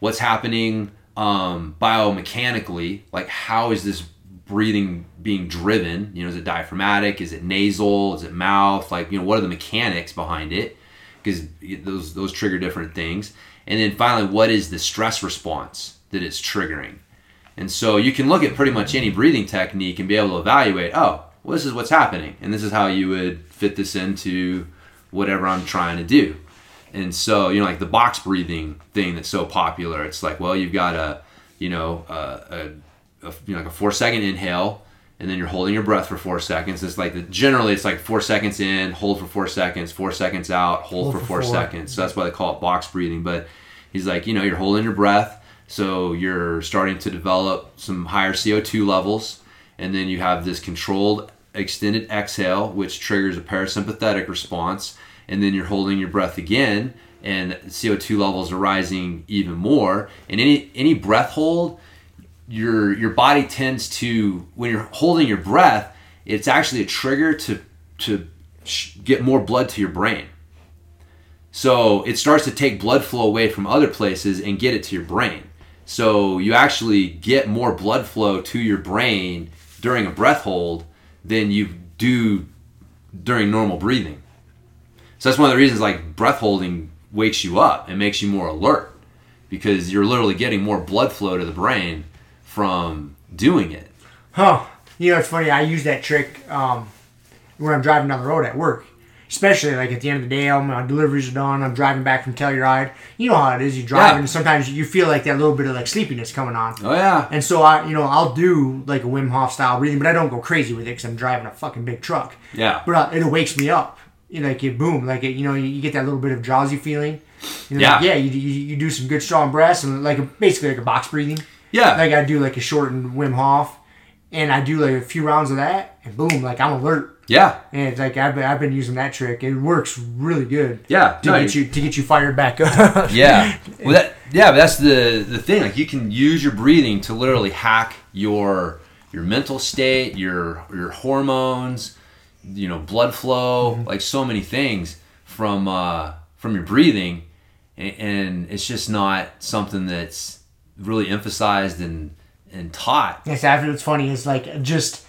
what's happening um, biomechanically, like how is this breathing being driven? You know, is it diaphragmatic? Is it nasal? Is it mouth? Like you know, what are the mechanics behind it? Because those those trigger different things. And then finally, what is the stress response that it's triggering? And so you can look at pretty much any breathing technique and be able to evaluate, oh, well, this is what's happening. And this is how you would fit this into whatever I'm trying to do. And so, you know, like the box breathing thing that's so popular, it's like, well, you've got a, you know, a, a, a you know, like a four second inhale, and then you're holding your breath for four seconds. It's like the, generally it's like four seconds in, hold for four seconds, four seconds out, hold, Hold for, for four, four. seconds. So that's why they call it box breathing. But he's like, you know, you're holding your breath, so you're starting to develop some higher CO2 levels, and then you have this controlled extended exhale, which triggers a parasympathetic response, and then you're holding your breath again, and CO2 levels are rising even more. And any any breath hold, your your body tends to when you're holding your breath, it's actually a trigger to to get more blood to your brain. So it starts to take blood flow away from other places and get it to your brain. So you actually get more blood flow to your brain during a breath hold than you do during normal breathing. So that's one of the reasons like breath holding wakes you up and makes you more alert because you're literally getting more blood flow to the brain from doing it. Huh. You know, it's funny. I use that trick um, when I'm driving down the road at work. Especially like at the end of the day, all my deliveries are done. I'm driving back from Telluride. You know how it is. You drive Yeah. and sometimes you feel like that little bit of like sleepiness coming on. Oh yeah. And so I, you know, I'll do like a Wim Hof style breathing, but I don't go crazy with it because I'm driving a fucking big truck. Yeah. But uh, it wakes me up. You know, like it boom, like it, you know, you, get that little bit of drowsy feeling. You know, Yeah. like, yeah. You, you, you do some good strong breaths and like a, basically like a box breathing. Yeah. Like I do like a shortened Wim Hof, and I do like a few rounds of that, and boom, like I'm alert. yeah. And it's like I've been, I've been using that trick. It works really good. Yeah. To No, get you to get you fired back up. Yeah. Well, that yeah, but that's the the thing. Like you can use your breathing to literally hack your your mental state, your your hormones, you know, blood flow, like so many things from uh, from your breathing, and, and it's just not something that's really emphasized and and taught. Yes, after what's funny is like just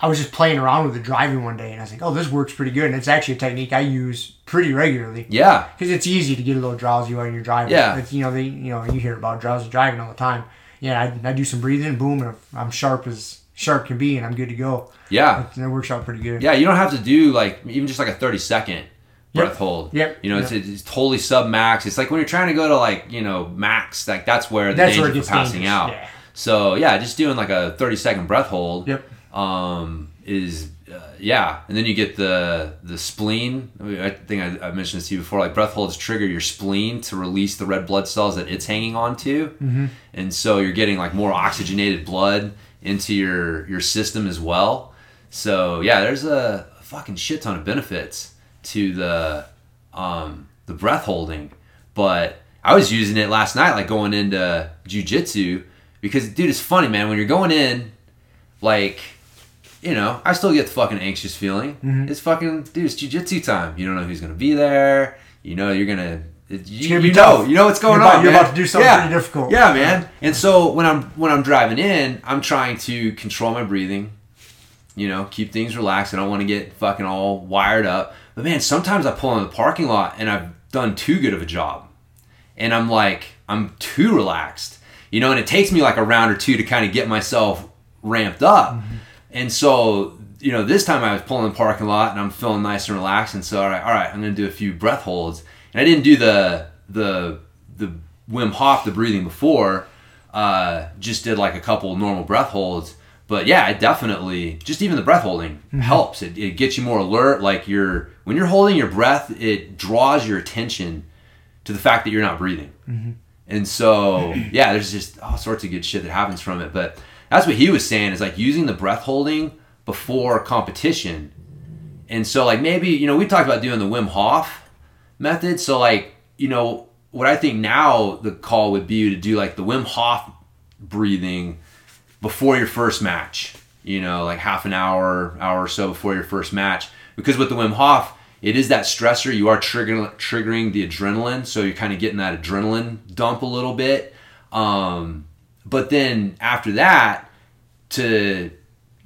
I was just playing around with the driving one day, and I was like, "Oh, this works pretty good." And it's actually a technique I use pretty regularly Yeah. because it's easy to get a little drowsy while you're driving. Yeah. It's, you know, they, you know, you hear about drowsy driving all the time. Yeah, I, I do some breathing, boom, and I'm sharp as sharp can be, and I'm good to go. Yeah. And it works out pretty good. Yeah, you don't have to do like even just like a 30 second breath Yep. hold. Yep. You know, it's, it's totally sub max. It's like when you're trying to go to like, you know, max, like that's where the That's danger where for passing dangerous, out. yeah. So yeah, just doing like a 30 second breath hold. Yep. um, is uh, yeah, and then you get the the spleen. I, mean, I think I, I mentioned this to you before. Like breath holds trigger your spleen to release the red blood cells that it's hanging on to, and so you're getting like more oxygenated blood into your your system as well. So yeah, there's a fucking shit ton of benefits to the um, the breath holding, but I was using it last night, like going into jujitsu, because dude, it's funny, man. When you're going in, like, you know, I still get the fucking anxious feeling. It's fucking, dude, it's jujitsu time. You don't know who's gonna be there. You know, you're gonna. You, gonna be you know, tough. you know what's going You're about- on. you're about to do something Yeah. pretty difficult. Yeah, man. And so when I'm when I'm driving in, I'm trying to control my breathing. You know, keep things relaxed. I don't want to get fucking all wired up. But man, sometimes I pull in the parking lot and I've done too good of a job and I'm like, I'm too relaxed, you know, and it takes me like a round or two to kind of get myself ramped up. And so, you know, this time I was pulling in the parking lot and I'm feeling nice and relaxed. And so, all right, all right, I'm going to do a few breath holds. And I didn't do the, the, the Wim Hof, the breathing before, uh, just did like a couple normal breath holds. But yeah, it definitely, just even the breath holding helps. It, it gets you more alert. Like you're, when you're holding your breath, it draws your attention to the fact that you're not breathing. Mm-hmm. And so, yeah, there's just all sorts of good shit that happens from it. But that's what he was saying is like using the breath holding before competition. And so, like, maybe, you know, we talked about doing the Wim Hof method. So, like, you know, what I think now the call would be to do like the Wim Hof breathing before your first match. You know, like half an hour, hour or so before your first match. Because with the Wim Hof, it is that stressor. You are triggering triggering the adrenaline, so you're kind of getting that adrenaline dump a little bit. Um, but then after that, to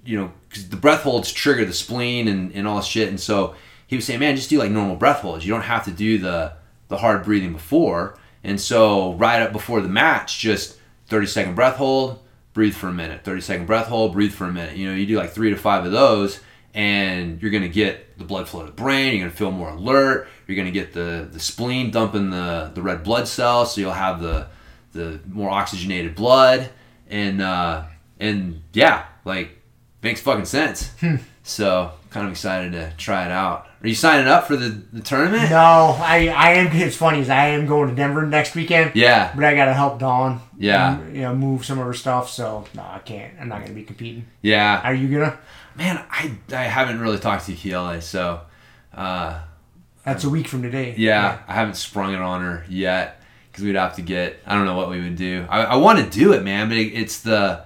you know, because the breath holds trigger the spleen and, and all this shit. And so he was saying, man, just do like normal breath holds. You don't have to do the the hard breathing before. And so right up before the match, just 30 second breath hold, breathe for a minute. 30 second breath hold, breathe for a minute. You know, you do like three to five of those, and you're gonna get the blood flow to the brain. You're gonna feel more alert. You're gonna get the the spleen dumping the the red blood cells, so you'll have the the more oxygenated blood, and uh, and yeah, like makes fucking sense. So kind of excited to try it out. Are you signing up for the, the tournament? No, I, I am. It's funny is I am going to Denver next weekend. Yeah, But I gotta help Dawn. Yeah. um, You know, move some of her stuff. So no, I can't. I'm not gonna be competing. yeah. Are you gonna? Man, I, I haven't really talked to Kiela, so uh, That's a week from today. yeah, I haven't sprung it on her yet because we'd have to get. I don't know what we would do. I, I want to do it, man, but it, it's the.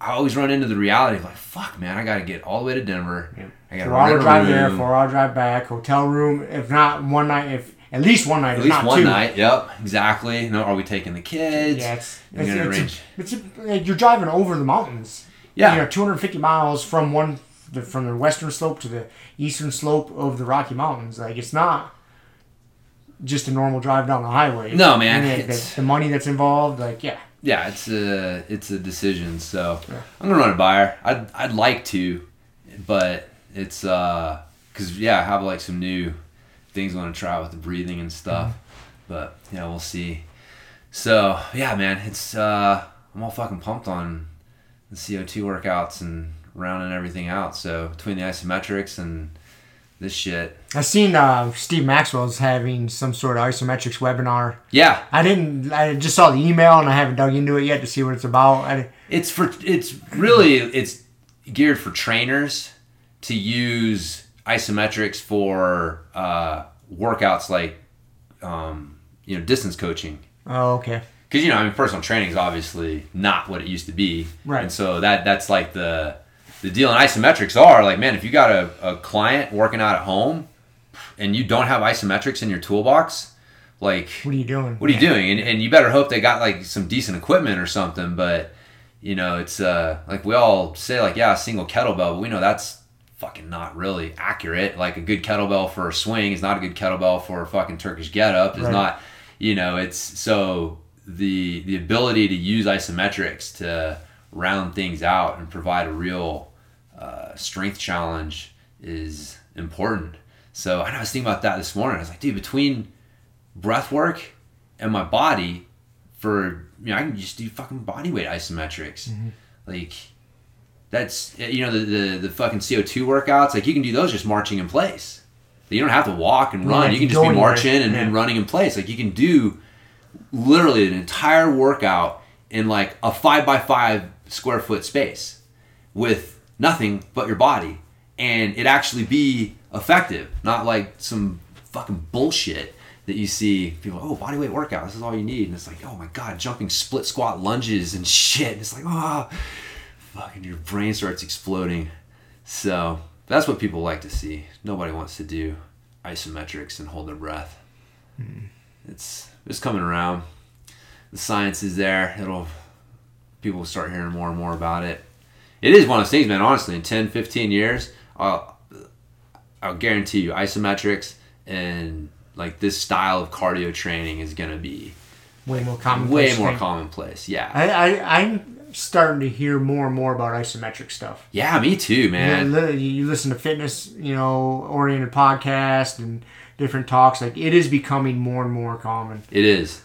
I always run into the reality of like, fuck, man, I got to get all the way to Denver. Yep. I got to Four hour rent a drive there, four hour drive back, hotel room. If not one night, if at least one night, At if least not one two. night. Yep, exactly. No, are we taking the kids? Yeah, it's, it's, it's, a, it's a, you're driving over the mountains. Yeah. you know, 250 miles from one the, from the western slope to the eastern slope of the Rocky Mountains. Like it's not just a normal drive down the highway. No, man, And the, the, the money that's involved, like yeah, yeah, it's a it's a decision. So Yeah. I'm gonna run a buyer. I'd I'd like to, but it's uh, cause yeah, I have like some new things I want to try with the breathing and stuff. But yeah, we'll see. So yeah, man, it's uh, I'm all fucking pumped on the CO2 workouts and rounding everything out. So between the isometrics and this shit, I've seen uh, Steve Maxwell's having some sort of isometrics webinar. yeah, I didn't. I just saw the email and I haven't dug into it yet to see what it's about. I, it's for it's really it's geared for trainers to use isometrics for uh, workouts like um, you know distance coaching oh, okay. Because you know I mean personal training is obviously not what it used to be Right. and so that that's like the the deal and isometrics are like man if you got a, a client working out at home and you don't have isometrics in your toolbox like What are you doing? what are you doing? And, and you better hope they got like some decent equipment or something. But you know, it's uh like we all say like yeah, a single kettlebell, but we know that's fucking not really accurate. Like a good kettlebell for a swing is not a good kettlebell for a fucking Turkish get up. Is Right. not you know it's so the the ability to use isometrics to round things out and provide a real uh, strength challenge is important. So I was thinking about that this morning. I was like, dude, between breath work and my body for you know I can just do fucking body weight isometrics. Like that's you know the, the the fucking CO2 workouts. Like you can do those just marching in place. You don't have to walk and run. don't You can just be marching and, and running in place. Like you can do literally an entire workout in like a five by five square foot space with nothing but your body. And it actually be effective not like some fucking bullshit that you see people oh body weight workout this is all you need. And it's like oh my god jumping split squat lunges and shit. And it's like oh fucking your brain starts exploding. So that's what people like to see. Nobody wants to do isometrics and hold their breath. Hmm. It's it's coming around. The science is there. It'll people will start hearing more and more about it. It is one of those things man honestly in 10 15 years i'll i'll guarantee you isometrics and like this style of cardio training is going to be Way more common. way more commonplace yeah. I, I I'm starting to hear more and more about isometric stuff. yeah me too man. You, you listen to fitness, you know, oriented podcast and different talks. Like it is becoming more and more common. it is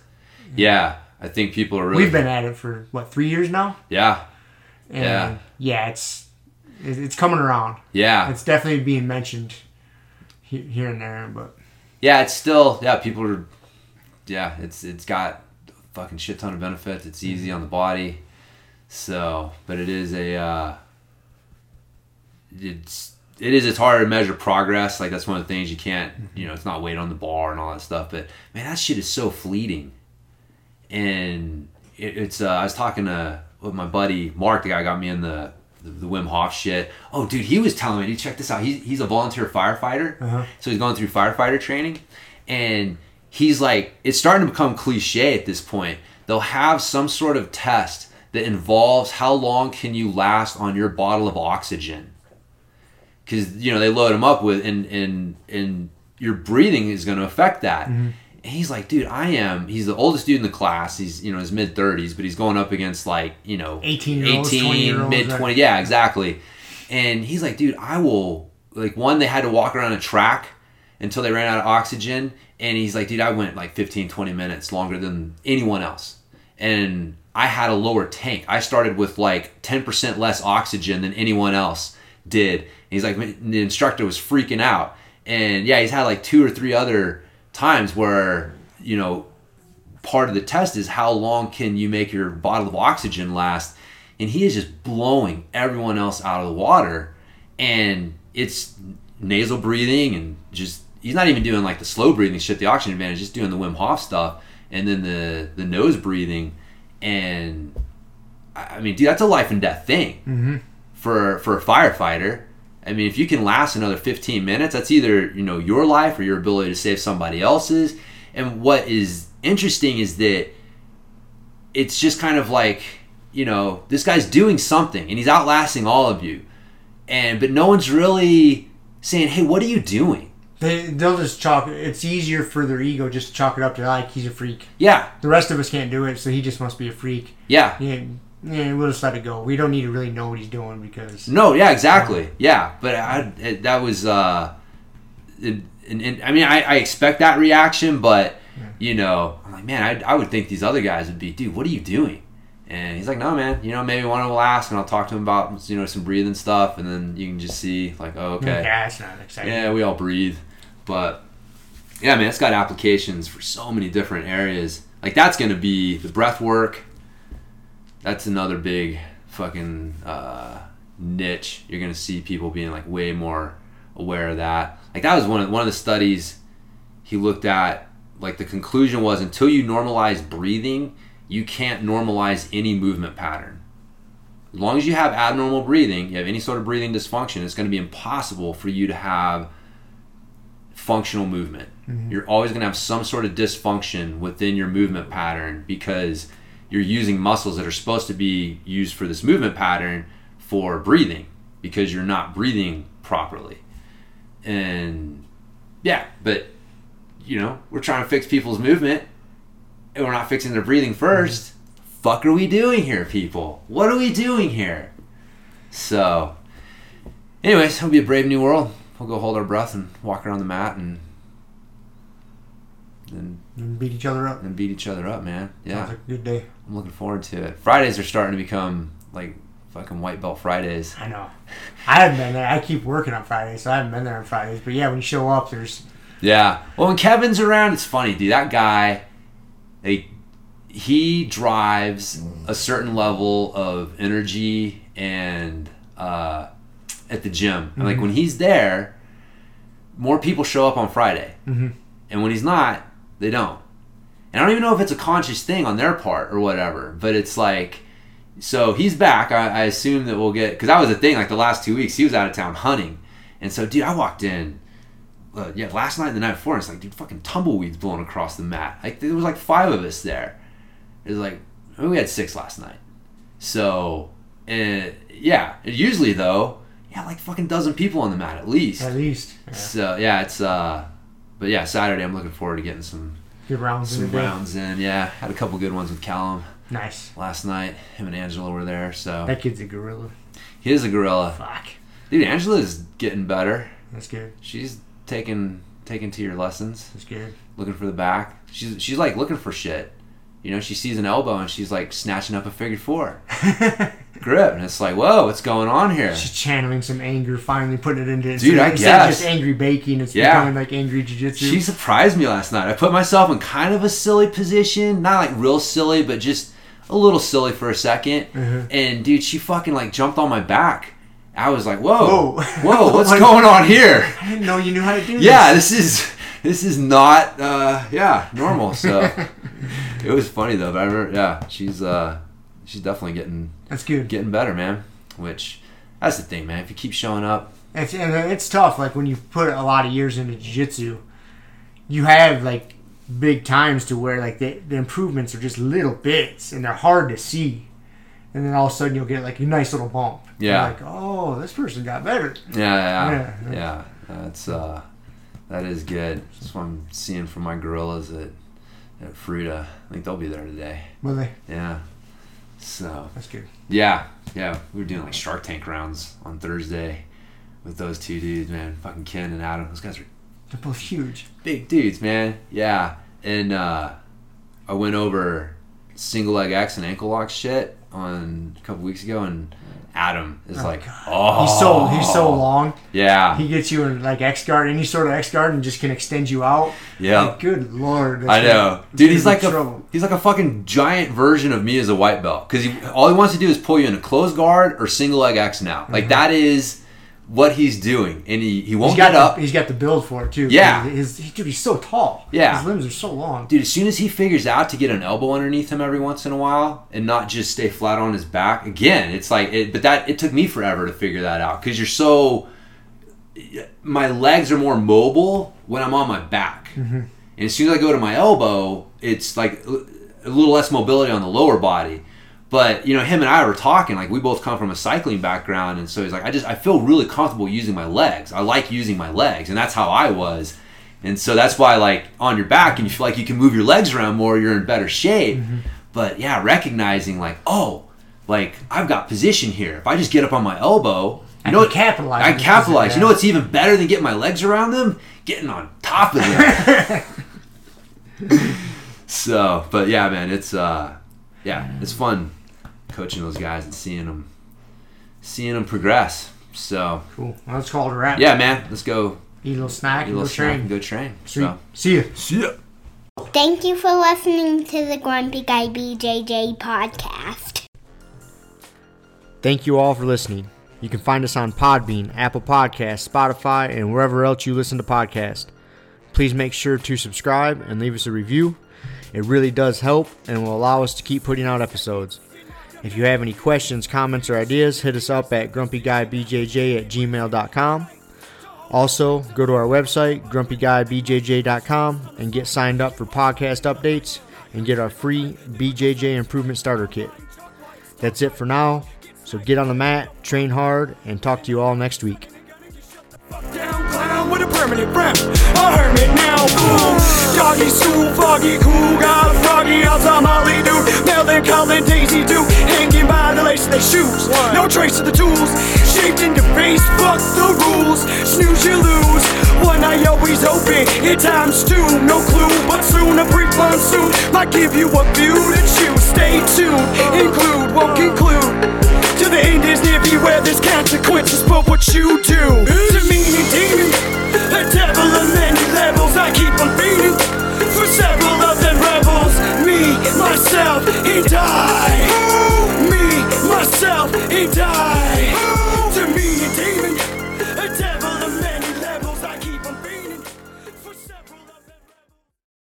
yeah i think people are really We've been at it for what three years now, yeah and Yeah. yeah, it's it's coming around. yeah It's definitely being mentioned here and there, but yeah it's still yeah people are yeah it's it's got a fucking shit ton of benefits it's easy on the body so but it is a uh it's it is it's harder to measure progress like that's one of the things you can't you know it's not weight on the bar and all that stuff but man that shit is so fleeting and it, it's uh, i was talking to with my buddy mark the guy got me in the the, the Wim Hof shit. Oh, dude, he was telling me, dude, check this out. He's, he's a volunteer firefighter. Uh-huh. So he's going through firefighter training. And he's like, it's starting to become cliche at this point. They'll have some sort of test that involves how long can you last on your bottle of oxygen. Because, you know, they load him up with, and, and, and your breathing is going to affect that. Mm-hmm. And he's like, dude, I am. He's the oldest dude in the class. He's, you know, his mid 30s, but he's going up against like, you know, 18-year-olds, 18, 20-year-olds, mid right. 20. Yeah, exactly. And he's like, dude, I will. Like, one, they had to walk around a track until they ran out of oxygen. And he's like, dude, I went like 15, 20 minutes longer than anyone else. And I had a lower tank. I started with like 10% less oxygen than anyone else did. And he's like, the instructor was freaking out. And yeah, he's had like two or three other times where, you know, part of the test is how long can you make your bottle of oxygen last and he is just blowing everyone else out of the water and it's nasal breathing and just he's not even doing like the slow breathing shit the oxygen advantage just doing the Wim Hof stuff and then the the nose breathing and I mean dude that's a life and death thing Mhm. For for a firefighter I mean, if you can last another 15 minutes, that's either, you know, your life or your ability to save somebody else's. And what is interesting is that it's just kind of like, you know, this guy's doing something and he's outlasting all of you. And but no one's really saying, "Hey, what are you doing?" they they'll just chalk. It's easier for their ego just to chalk it up to like he's a freak. Yeah. The rest of us can't do it, so he just must be a freak. Yeah. Yeah, yeah, we'll just let it go. We don't need to really know what he's doing because No, yeah, exactly. Yeah, but I, it, that was, uh, it, and, and I mean, I, I expect that reaction, but you know, I'm like, man, I, I would think these other guys would be, dude, what are you doing? And he's like, no, man, you know, maybe one of them will ask, and I'll talk to him about, you know, some breathing stuff, and then you can just see, like, oh, okay, yeah, it's not exciting. yeah, we all breathe, but yeah, man, it's got applications for so many different areas. Like that's gonna be the breath work. That's another big fucking uh, niche. You're gonna see people being like way more aware of that. Like that was one of one of the studies he looked at. Like the conclusion was until you normalize breathing, you can't normalize any movement pattern. As long as you have abnormal breathing, you have any sort of breathing dysfunction, it's going to be impossible for you to have functional movement. You're always going to have some sort of dysfunction within your movement pattern because you're using muscles that are supposed to be used for this movement pattern for breathing because you're not breathing properly. And yeah, but you know, we're trying to fix people's movement and we're not fixing their breathing 1st Fuck are we doing here, people? What are we doing here? So, anyways, it'll be a brave new world. We'll go hold our breath and walk around the mat and and, And beat each other up. and beat each other up, man. Yeah, like a good day. I'm looking forward to it. Fridays are starting to become like fucking white belt Fridays. I know. I haven't been there. I keep working on Fridays, so I haven't been there on Fridays. But yeah, when you show up, there's Yeah. Well, when Kevin's around, it's funny, dude. That guy, like, he drives a certain level of energy and uh, at the gym. And like when he's there, more people show up on Friday, Mhm. and when he's not, they don't. And I don't even know if it's a conscious thing on their part or whatever, but it's like. So he's back. I, I assume that we'll get because that was the thing. Like the last two weeks, he was out of town hunting, and so dude, I walked in uh, yeah, last night and the night before, and it's like, dude, fucking tumbleweeds blowing across the mat. Like there was like five of us there. It was like I mean, we had six last night. So, uh, yeah. Usually though, yeah, like fucking dozen people on the mat at least. at least yeah, So yeah, it's uh, but yeah, Saturday I'm looking forward to getting some good rounds in some day. rounds in. Yeah, had a couple good ones with Callum Nice. last night. Him and Angela were there, so That kid's a gorilla. he is a gorilla. Fuck. Dude, Angela's getting better. That's good. She's taking taking to your lessons. That's good. looking for the back. She's she's like looking for shit. You know, she sees an elbow and she's like snatching up a figure four grip, and it's like, whoa, what's going on here? She's channeling some anger, finally putting it into Dude, I guess. just angry baking, it's Yeah. becoming like angry jujitsu. She surprised me last night. I put myself in kind of a silly position, not like real silly, but just a little silly for a 2nd Mhm. And dude, she fucking like jumped on my back. I was like, whoa, Whoa. whoa, what's going on here? I didn't know you knew how to do yeah, this. this is this is not uh yeah normal. So it was funny though. But I remember, yeah, she's uh she's definitely getting That's good. getting better, man. Which that's the thing, man. If you keep showing up, It's, it's tough. Like when you put a lot of years into jiu-jitsu, you have like big times to where like the, the improvements are just little bits and they're hard to see. And then all of a sudden you'll get like a nice little bump. You're Yeah. like, oh, this person got better. yeah, yeah, Yeah. yeah, yeah that's uh that is good. That's what I'm seeing from my gorillas at at Fruta. I think they'll be there today. Well, they, Yeah. So that's good. yeah, yeah, we were doing like Shark Tank rounds on Thursday with those two dudes, man. Fucking Ken and Adam. Those guys are They're both huge. big dudes, man. Yeah, and uh, I went over single leg X and ankle lock shit on a couple weeks ago, and Adam is Oh, like, God. oh, He's so he's so long. Yeah, He gets you in like X guard, any sort of X guard, and just can extend you out. yeah. Like, good lord. I know, gonna- dude. He's like be a trouble. he's like a fucking giant version of me as a white belt because he, all he wants to do is pull you in a closed guard or single leg X now. Like mm-hmm. that is what he's doing, and he he won't Mm-hmm. He's got get up. The, he's got the build for it too. Yeah. His, his dude, he's so tall. Yeah. His limbs are so long. Dude, as soon as he figures out to get an elbow underneath him every once in a while and not just stay flat on his back, again, it's like, it, but that it took me forever to figure that out because you're so. My legs are more mobile when I'm on my back, and as soon as I go to my elbow, it's like a little less mobility on the lower body. But you know, him and I were talking like we both come from a cycling background, and so he's like, I just I feel really comfortable using my legs. I like using my legs, and that's how I was. And so that's why, like, on your back, and you feel like you can move your legs around more, you're in better shape. But yeah, recognizing, like, oh, like, I've got position here. If I just get up on my elbow, you I know what? capitalize I capitalize. You know what's even better than getting my legs around them? Getting on top of them. so, but yeah, man, it's, uh, yeah, it's fun coaching those guys and seeing them, seeing them progress. So, Cool. Well, let's call it a wrap. yeah, man, let's go Eat a little snack eat a and little go snack train. and go train. Sweet. So, See ya. see ya. Thank you for listening to the Grumpy Guy BJJ podcast. Thank you all for listening. You can find us on Podbean, Apple Podcasts, Spotify, and wherever else you listen to podcasts. Please make sure to subscribe and leave us a review. It really does help and will allow us to keep putting out episodes. If you have any questions, comments, or ideas, hit us up at grumpyguybjj at gmail.com. Also, go to our website, grumpyguybjj.com, and get signed up for podcast updates and get our free BJJ Improvement Starter Kit. That's it for now. So get on the mat, train hard, and talk to you all next week. Down clown with a permanent friend. A hermit now, boom. Doggy stool, foggy, cool, got a froggy outside Molly dude. Melvin, Colin, Daisy Duke, hanging by the lace of their shoes. No trace of the tools, shaped into face, fuck the rules. Snooze, you lose. One eye always open, in times two, no clue. But soon a brief monsoon might give you a view to choose. Stay tuned, include, won't conclude. To the end is near, beware, there's consequences, but what you do to me, a demon. A devil of many levels, I keep on feeding for several of them rebels. Me, myself, and I. Me, myself, and I.